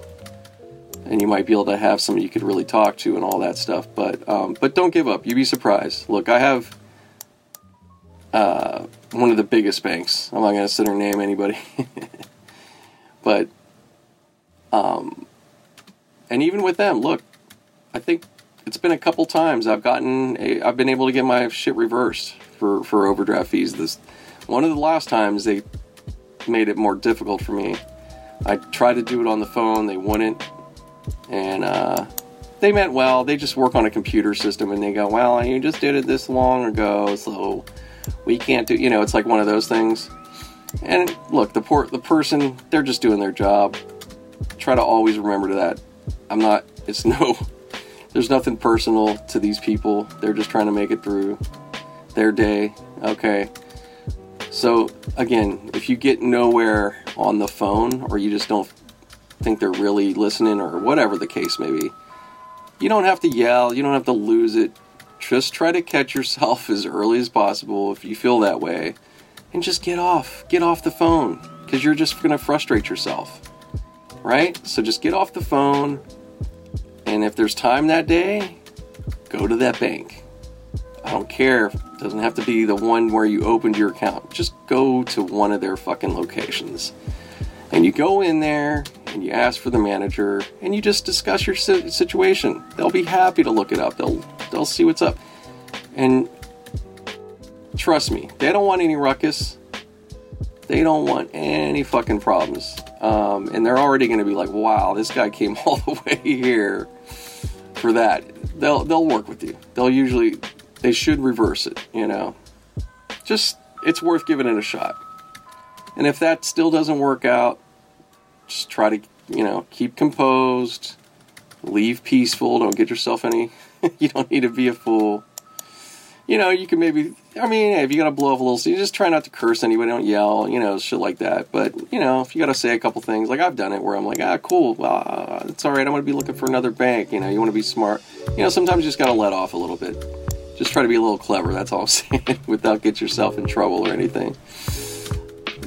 and you might be able to have somebody you could really talk to and all that stuff. But um, but don't give up. You'd be surprised. Look, I have uh, one of the biggest banks. I'm not going to sit or name anybody, but um, and even with them, look, I think it's been a couple times I've gotten a, I've been able to get my shit reversed for for overdraft fees. This one of the last times they made it more difficult for me. I tried to do it on the phone, they wouldn't and uh, they meant well. They just work on a computer system, and they go, "Well, you just did it this long ago, so we can't do." You know, it's like one of those things. And look, the poor the person, they're just doing their job. Try to always remember that. I'm not. It's no. There's nothing personal to these people. They're just trying to make it through their day. Okay. So again, if you get nowhere on the phone, or you just don't think they're really listening or whatever the case may be. You don't have to yell, you don't have to lose it. Just try to catch yourself as early as possible if you feel that way and just get off. Get off the phone because you're just going to frustrate yourself. Right? So just get off the phone and if there's time that day, go to that bank. I don't care. It doesn't have to be the one where you opened your account. Just go to one of their fucking locations. And you go in there and you ask for the manager and you just discuss your situation. They'll be happy to look it up. They'll they'll see what's up. And trust me, they don't want any ruckus. They don't want any fucking problems. Um, and they're already going to be like, "Wow, this guy came all the way here for that." They'll they'll work with you. They'll usually they should reverse it. You know, just it's worth giving it a shot. And if that still doesn't work out, just try to, you know, keep composed, leave peaceful, don't get yourself any, you don't need to be a fool. You know, you can maybe, I mean, if you gotta blow up a little, so you just try not to curse anybody, don't yell, you know, shit like that. But, you know, if you gotta say a couple things, like I've done it where I'm like, ah, cool, uh, it's alright, I'm gonna be looking for another bank, you know, you wanna be smart. You know, sometimes you just gotta let off a little bit. Just try to be a little clever, that's all I'm saying, without get yourself in trouble or anything.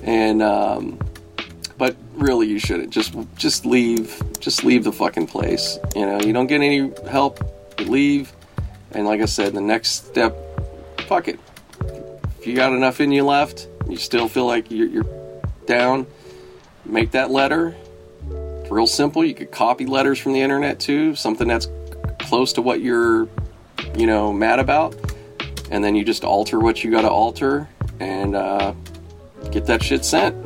And, um, but really you shouldn't just just leave just leave the fucking place you know you don't get any help leave and like i said the next step fuck it if you got enough in you left? You still feel like you're, you're down? Make that letter. It's real simple. You could copy letters from the internet too. Something that's close to what you're you know mad about. And then you just alter what you got to alter and uh, get that shit sent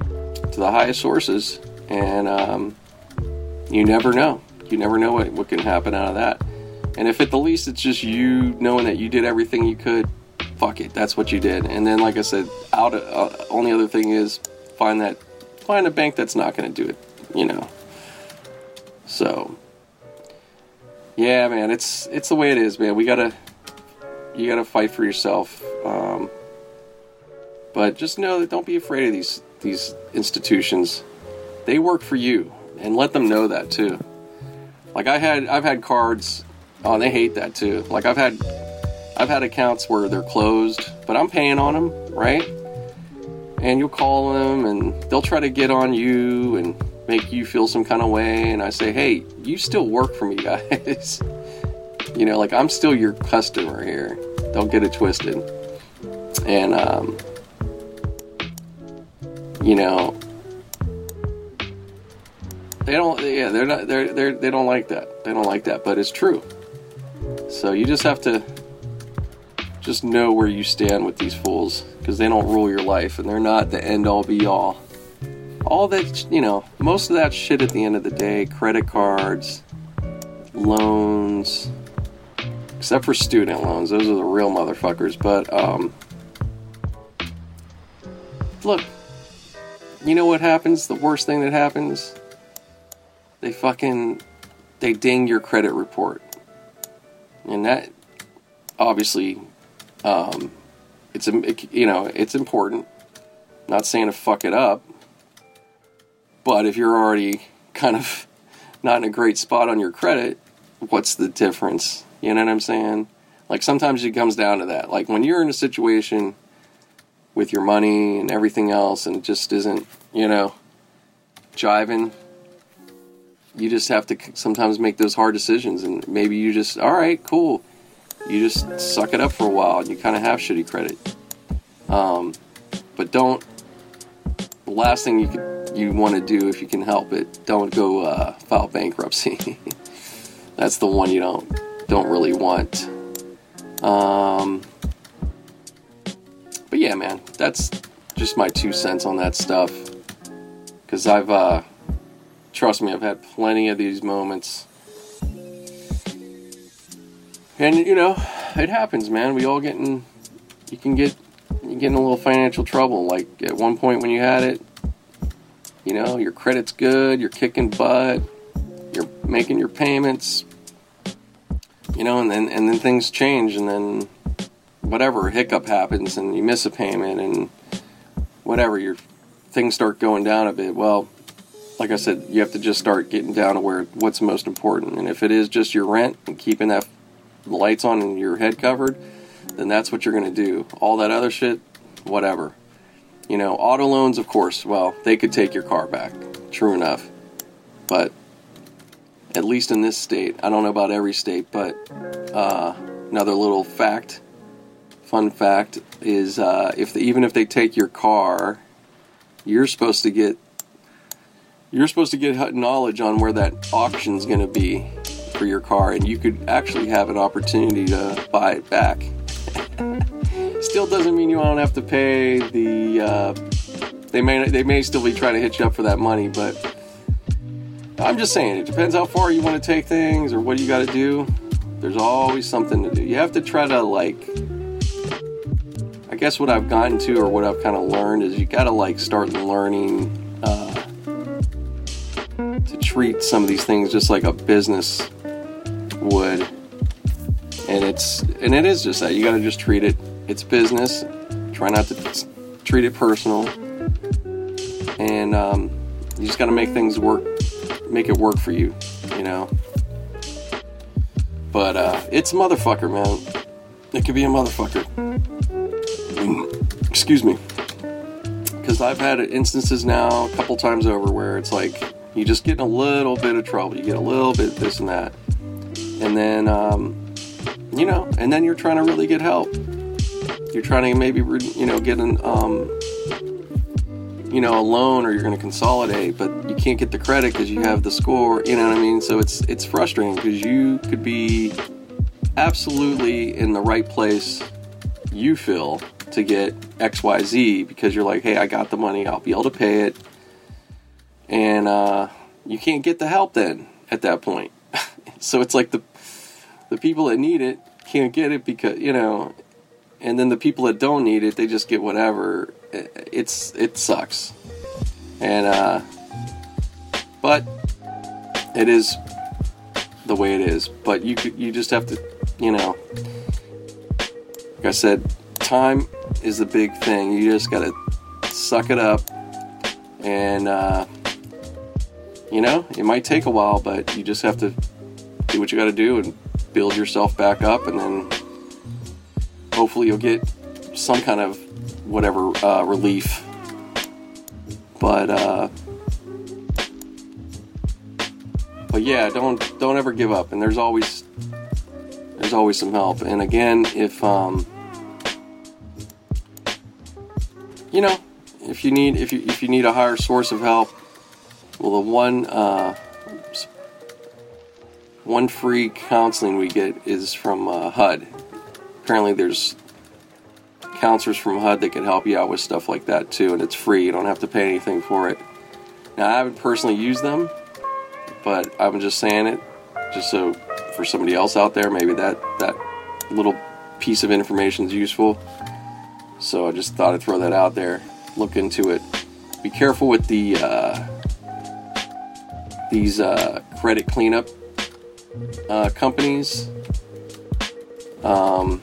to the highest sources, and um, you never know. You never know what, what can happen out of that. And if at the least it's just you knowing that you did everything you could, fuck it, that's what you did. And then, like I said, out of, uh, only other thing is find that find a bank that's not going to do it. You know. So, yeah, man, it's it's the way it is, man. We gotta you gotta fight for yourself. Um, but just know that don't be afraid of these these institutions, they work for you, and let them know that too. Like I had, I've had cards. Oh, they hate that too. Like I've had, I've had accounts where they're closed, but I'm paying on them, right? And you'll call them, and they'll try to get on you, and make you feel some kind of way, and I say, hey, you still work for me, guys. you know, like I'm still your customer here. Don't get it twisted. And, um, you know, they don't, yeah, they're not, they're, they're, they don't like that. They don't like that, but it's true. So you just have to just know where you stand with these fools because they don't rule your life and they're not the end all be all. All that, you know, most of that shit at the end of the day, credit cards, loans, except for student loans, those are the real motherfuckers. But, um, look, you know what happens? The worst thing that happens? They fucking, they ding your credit report. And that, obviously, um, it's you know it's important. Not saying to fuck it up, but if you're already kind of not in a great spot on your credit, what's the difference? You know what I'm saying? Like sometimes it comes down to that. Like when you're in a situation with your money and everything else, and it just isn't, you know, jiving. You just have to sometimes make those hard decisions, and maybe you just, all right, cool you just suck it up for a while and you kind of have shitty credit. Um, but don't. The last thing you could, you want to do if you can help it, don't go uh, file bankruptcy. That's the one you don't don't really want. Um, but yeah, man, that's just my two cents on that stuff. Because I've, uh, trust me, I've had plenty of these moments and you know, it happens, man. We all get in. You can get you get in a little financial trouble. Like at one point when you had it, you know, your credit's good, you're kicking butt, you're making your payments, you know, and then and then things change, and then whatever hiccup happens, and you miss a payment, and whatever your things start going down a bit. Well, like I said, you have to just start getting down to where what's most important, and if it is just your rent and keeping that lights on and your head covered, then that's what you're going to do. All that other shit, whatever. You know, auto loans, of course, well, they could take your car back. True enough. But at least in this state, I don't know about every state, but uh, another little fact, fun fact, is uh, if the, even if they take your car, you're supposed to get you're supposed to get knowledge on where that auction's going to be for your car, and you could actually have an opportunity to buy it back. still doesn't mean you don't have to pay the. Uh, they may they may still be trying to hit you up for that money, but I'm just saying it depends how far you want to take things or what you got to do. There's always something to do. You have to try to like. I guess what I've gotten to or what I've kind of learned is you got to like start learning uh, to treat some of these things just like a business would. And it's and it is just that you got to just treat it. It's business. Try not to treat it personal. And um, you just got to make things work, make it work for you, you know. But uh, it's motherfucker, man. It could be a motherfucker. Excuse me. Because I've had instances now a couple times over where it's like you just get in a little bit of trouble. You get a little bit this and that and then um, you know, and then you're trying to really get help. You're trying to maybe you know get an um, you know a loan or you're going to consolidate, but you can't get the credit because you have the score. You know what I mean? So it's it's frustrating because you could be absolutely in the right place. You feel to get X Y Z because you're like, hey, I got the money, I'll be able to pay it, and uh, you can't get the help then at that point. So it's like the the people that need it can't get it because you know, and then the people that don't need it, they just get whatever. It's it sucks, and uh, but it is the way it is. But you you just have to, you know, like I said, time is the big thing. You just gotta suck it up, and uh, you know, it might take a while, but you just have to do what you got to do and build yourself back up, and then hopefully you'll get some kind of whatever uh, relief. But uh, yeah, don't don't ever give up. And there's always there's always some help. And again, if um, you know, if you need if you if you need a higher source of help, well, the one uh, one free counseling we get is from uh, HUD. Apparently, there's counselors from HUD that can help you out with stuff like that too, and it's free. You don't have to pay anything for it. Now, I haven't personally used them, but I'm just saying it just so for somebody else out there, maybe that that little piece of information is useful. So I just thought I'd throw that out there. Look into it. Be careful with the uh, these uh, credit cleanup uh, companies. Um,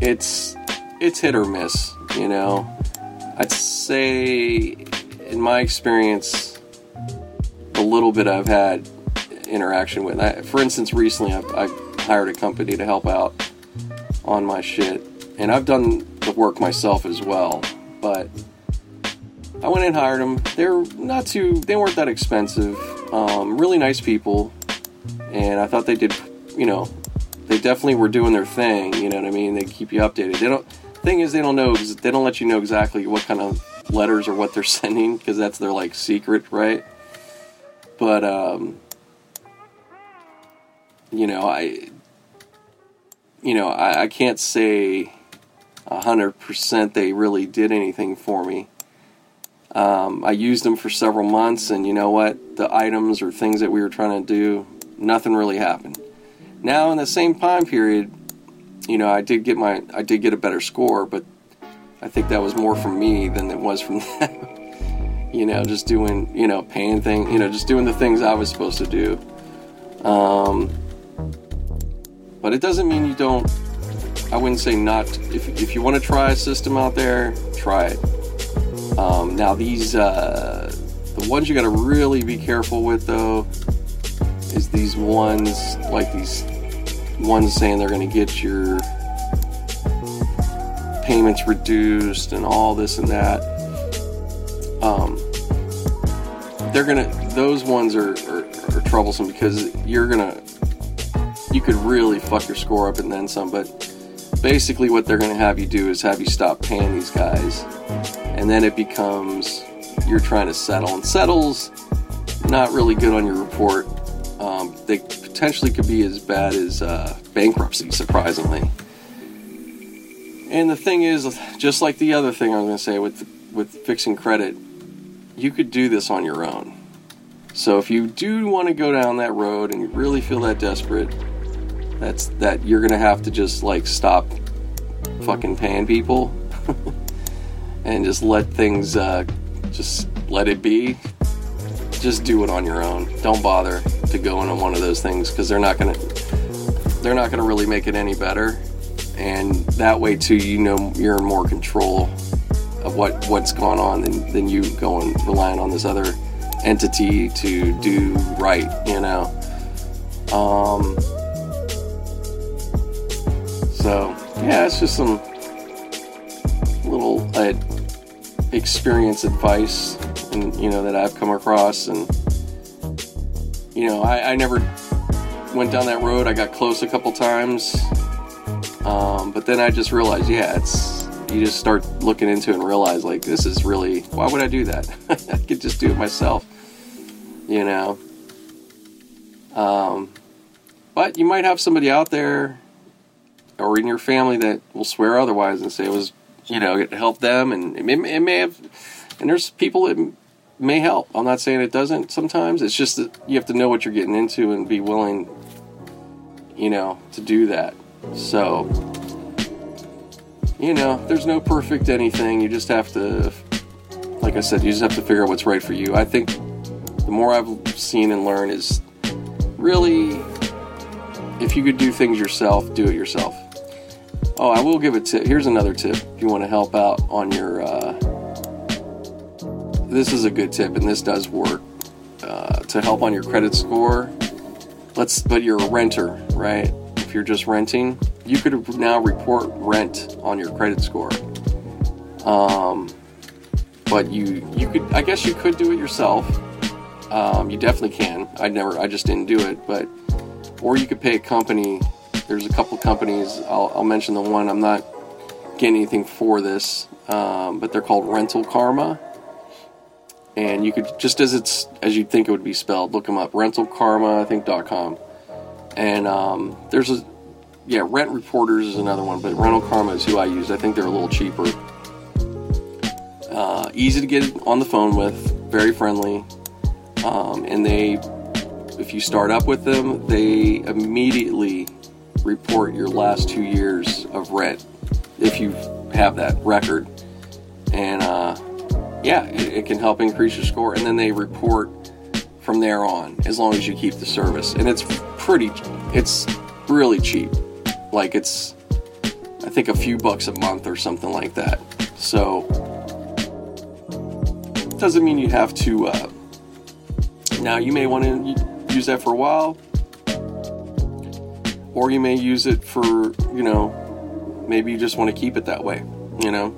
it's it's hit or miss, you know. I'd say, in my experience, the little bit I've had interaction with. I, for instance, recently I've, I've hired a company to help out on my shit, and I've done the work myself as well. But I went and hired them. They're not too. They weren't that expensive. Um, really nice people, and I thought they did. You know, they definitely were doing their thing. You know what I mean? They keep you updated. They don't. Thing is, they don't know. They don't let you know exactly what kind of letters or what they're sending because that's their like secret, right? But um, you know, I, you know, I, I can't say a hundred percent they really did anything for me. Um, I used them for several months, and you know what? The items or things that we were trying to do, nothing really happened. Now, in the same time period, you know, I did get my, I did get a better score, but I think that was more from me than it was from them. you know, just doing, you know, paying thing, you know, just doing the things I was supposed to do. Um, but it doesn't mean you don't. I wouldn't say not. If, if you want to try a system out there, try it. Um, now these uh, the ones you got to really be careful with though is these ones like these ones saying they're going to get your payments reduced and all this and that. Um, they're gonna those ones are, are, are troublesome because you're gonna you could really fuck your score up and then some. But basically, what they're going to have you do is have you stop paying these guys, and then it becomes you're trying to settle, and settles not really good on your report. They potentially could be as bad as uh, bankruptcy, surprisingly. And the thing is, just like the other thing I was going to say with with fixing credit, you could do this on your own. So if you do want to go down that road and you really feel that desperate, that's that you're gonna have to just like stop fucking paying people and just let things uh, just let it be just do it on your own. Don't bother to go into one of those things because they're not gonna they're not gonna really make it any better. And that way too you know you're in more control of what what's going on than, than you going relying on this other entity to do right you know? Um, so yeah, it's just some little uh, experience advice, and you know that I've come across, and you know I, I never went down that road. I got close a couple times, um, but then I just realized, yeah, it's you just start looking into it and realize like this is really why would I do that? I could just do it myself, you know. Um, but you might have somebody out there or in your family that will swear otherwise and say it was, you know, it helped them, and it may, it may have. And there's people that may help. I'm not saying it doesn't. Sometimes it's just that you have to know what you're getting into and be willing, you know, to do that. So, you know, there's no perfect anything. You just have to, like I said, you just have to figure out what's right for you. I think the more I've seen and learned is really if you could do things yourself, do it yourself. Oh, I will give a tip. Here's another tip if you want to help out on your. Uh, this is a good tip, and this does work uh, to help on your credit score. Let's, but you're a renter, right? If you're just renting, you could now report rent on your credit score. Um, but you you could, I guess, you could do it yourself. Um, you definitely can. I never, I just didn't do it, but or you could pay a company. There's a couple companies. I'll, I'll mention the one. I'm not getting anything for this, um, but they're called Rental Kharma. And you could just as it's as you'd think it would be spelled, look them up. Rental Kharma, I think dot .com. And um, there's a yeah, Rent Reporters is another one, but Rental Kharma is who I use. I think they're a little cheaper. Uh, easy to get on the phone with, very friendly, um, and they, if you start up with them, they immediately report your last two years of rent if you have that record, and uh, yeah, it, it can help increase your score. And then they report from there on, as long as you keep the service, and it's pretty, it's really cheap. Like it's, I think a few bucks a month or something like that. So doesn't mean you have to. Uh, now you may want to use that for a while, or you may use it for you know, maybe you just want to keep it that way, you know,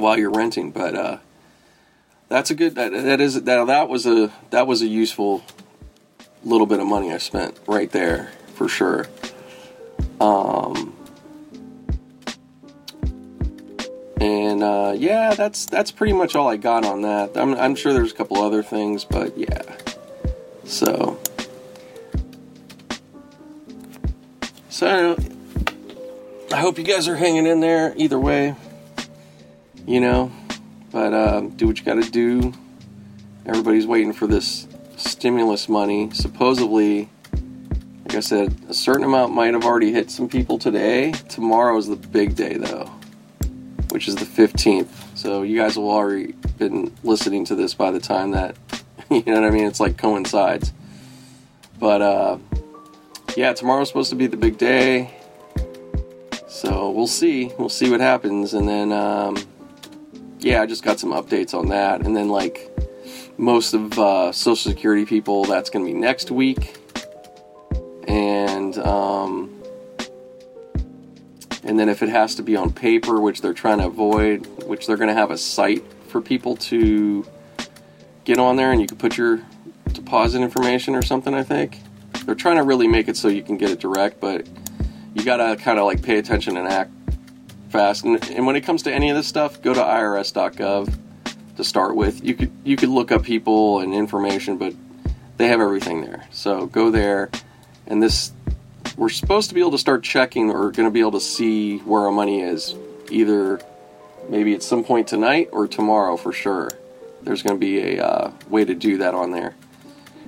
while you're renting. But uh, that's a good. That, that is that that was a that was a useful little bit of money I spent right there for sure. Um, and uh, yeah, that's that's pretty much all I got on that. I'm, I'm sure there's a couple other things, but yeah. So, so I hope you guys are hanging in there. Either way, you know. But uh, do what you got to do. Everybody's waiting for this stimulus money. Supposedly, like I said, a certain amount might have already hit some people today. Tomorrow is the big day, though, which is the 15th. So you guys will already been listening to this by the time that, you know what I mean? It's like coincides. But uh, yeah, tomorrow's supposed to be the big day. So we'll see. We'll see what happens. And then, um, yeah, I just got some updates on that. And then, like, most of uh, Social Security people, that's going to be next week and um, and then if it has to be on paper, which they're trying to avoid, which they're going to have a site for people to get on there, and you can put your deposit information or something. I think they're trying to really make it so you can get it direct, but you got to kind of like pay attention and act fast. And, and when it comes to any of this stuff, go to irs.gov to start with. You could you could look up people and information, but they have everything there. So go there and this we're supposed to be able to start checking or going to be able to see where our money is either maybe at some point tonight or tomorrow for sure there's going to be a uh, way to do that on there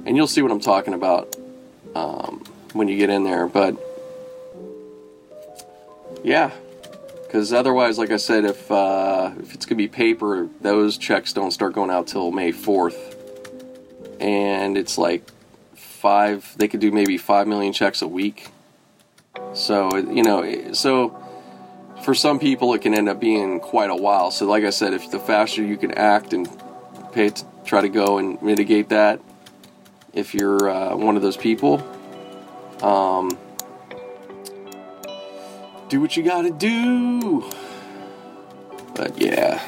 and you'll see what i'm talking about um, when you get in there but yeah because otherwise like i said if uh, if it's to be paper those checks don't start going out till may 4th and it's like five they could do maybe five million checks a week. So you know so for some people it can end up being quite a while. So like i said if the faster you can act and pay to try to go and mitigate that if you're uh, one of those people um, do what you gotta do but yeah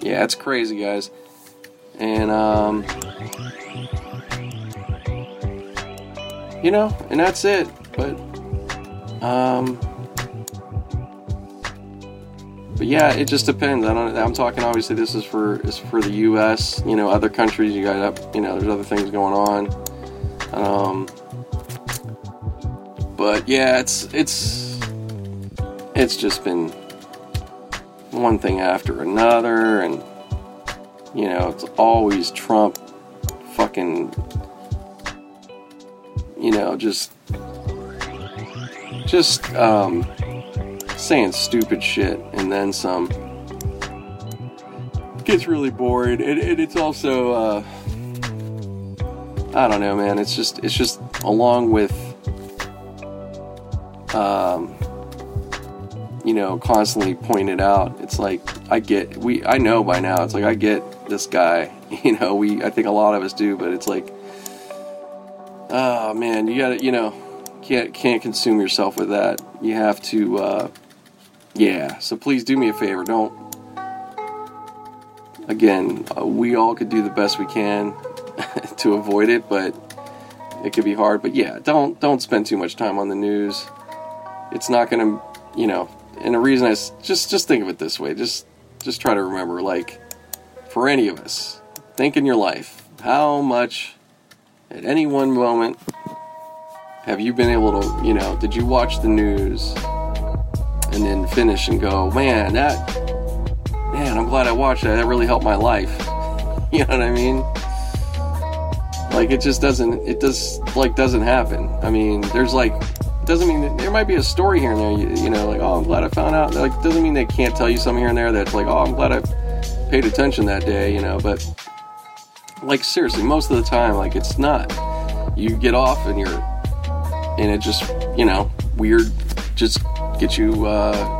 yeah it's crazy guys and um, you know, and that's it. But, um, but yeah, it just depends. I don't. I'm talking. Obviously, this is for is for the U.S. You know, other countries. You got up. You know, there's other things going on. Um, but yeah, it's it's it's just been one thing after another, and you know, it's always Trump fucking you know, just just um, saying stupid shit and then some. Gets really and, and it's also uh, I don't know, man. It's just it's just along with um, you know, constantly pointed out. It's like I get we I know by now. It's like I get this guy. You know, we I think a lot of us do, but it's like oh man, you gotta, you know, can't can't consume yourself with that. You have to, uh, yeah. So please do me a favor. Don't. Again, uh, we all could do the best we can. to avoid it, but it could be hard. But yeah, don't don't spend too much time on the news. It's not to, you know. And the reason is just just think of it this way. Just just try to remember, like, for any of us, think in your life how much at any one moment have you been able to, you know, did you watch the news and then finish and go, man, that, man, I'm glad I watched that. That really helped my life. you know what I mean? Like it just doesn't, it does, like, doesn't happen. I mean, there's like, doesn't mean that there might be a story here and there, you, you know, like, oh, I'm glad I found out. Like, doesn't mean they can't tell you something here and there that's like, oh, I'm glad I paid attention that day, you know, but like, seriously, most of the time, like, it's not. You get off and you're, and it just, you know, weird, just get you, uh,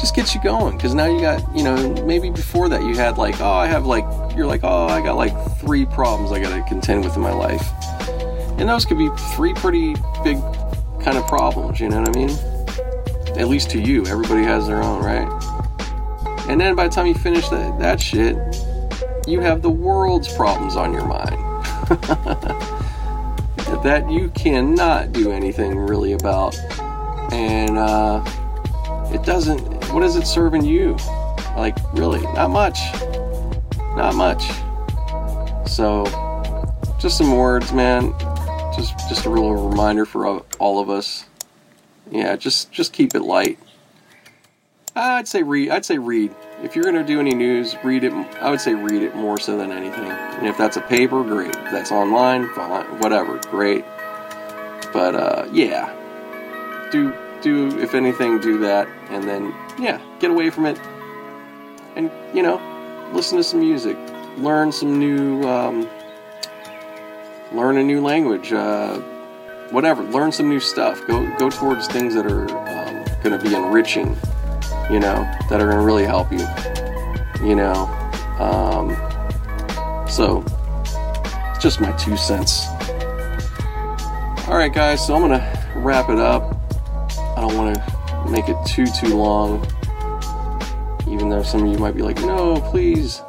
just gets you going. Because now you got, you know, maybe before that you had like, oh, I have like, you're like, oh, I got like three problems I got to contend with in my life. And those could be three pretty big kind of problems, you know what I mean? At least to you, everybody has their own, right? And then by the time you finish that, that shit, you have the world's problems on your mind. that you cannot do anything really about. And uh, it doesn't, what is it serving you? Like, really, not much. Not much. So, just some words, man just just a real reminder for all of us. Yeah, just just keep it light. I'd say read. I'd say read. If you're gonna do any news, read it. I would say read it more so than anything. And if that's a paper, great. If that's online, fine. Whatever, great. But uh, yeah, do do if anything, do that, and then yeah, get away from it, and you know, listen to some music, learn some new. Um, learn a new language, uh, whatever. Learn some new stuff. Go go towards things that are um, going to be enriching. You know, that are going to really help you. You know, um, so it's just my two cents. All right, guys. So I'm going to wrap it up. I don't want to make it too too long. Even though some of you might be like, no, please.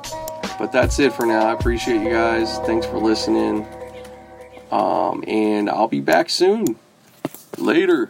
But that's it for now. I appreciate you guys. Thanks for listening. Um, and I'll be back soon. Later.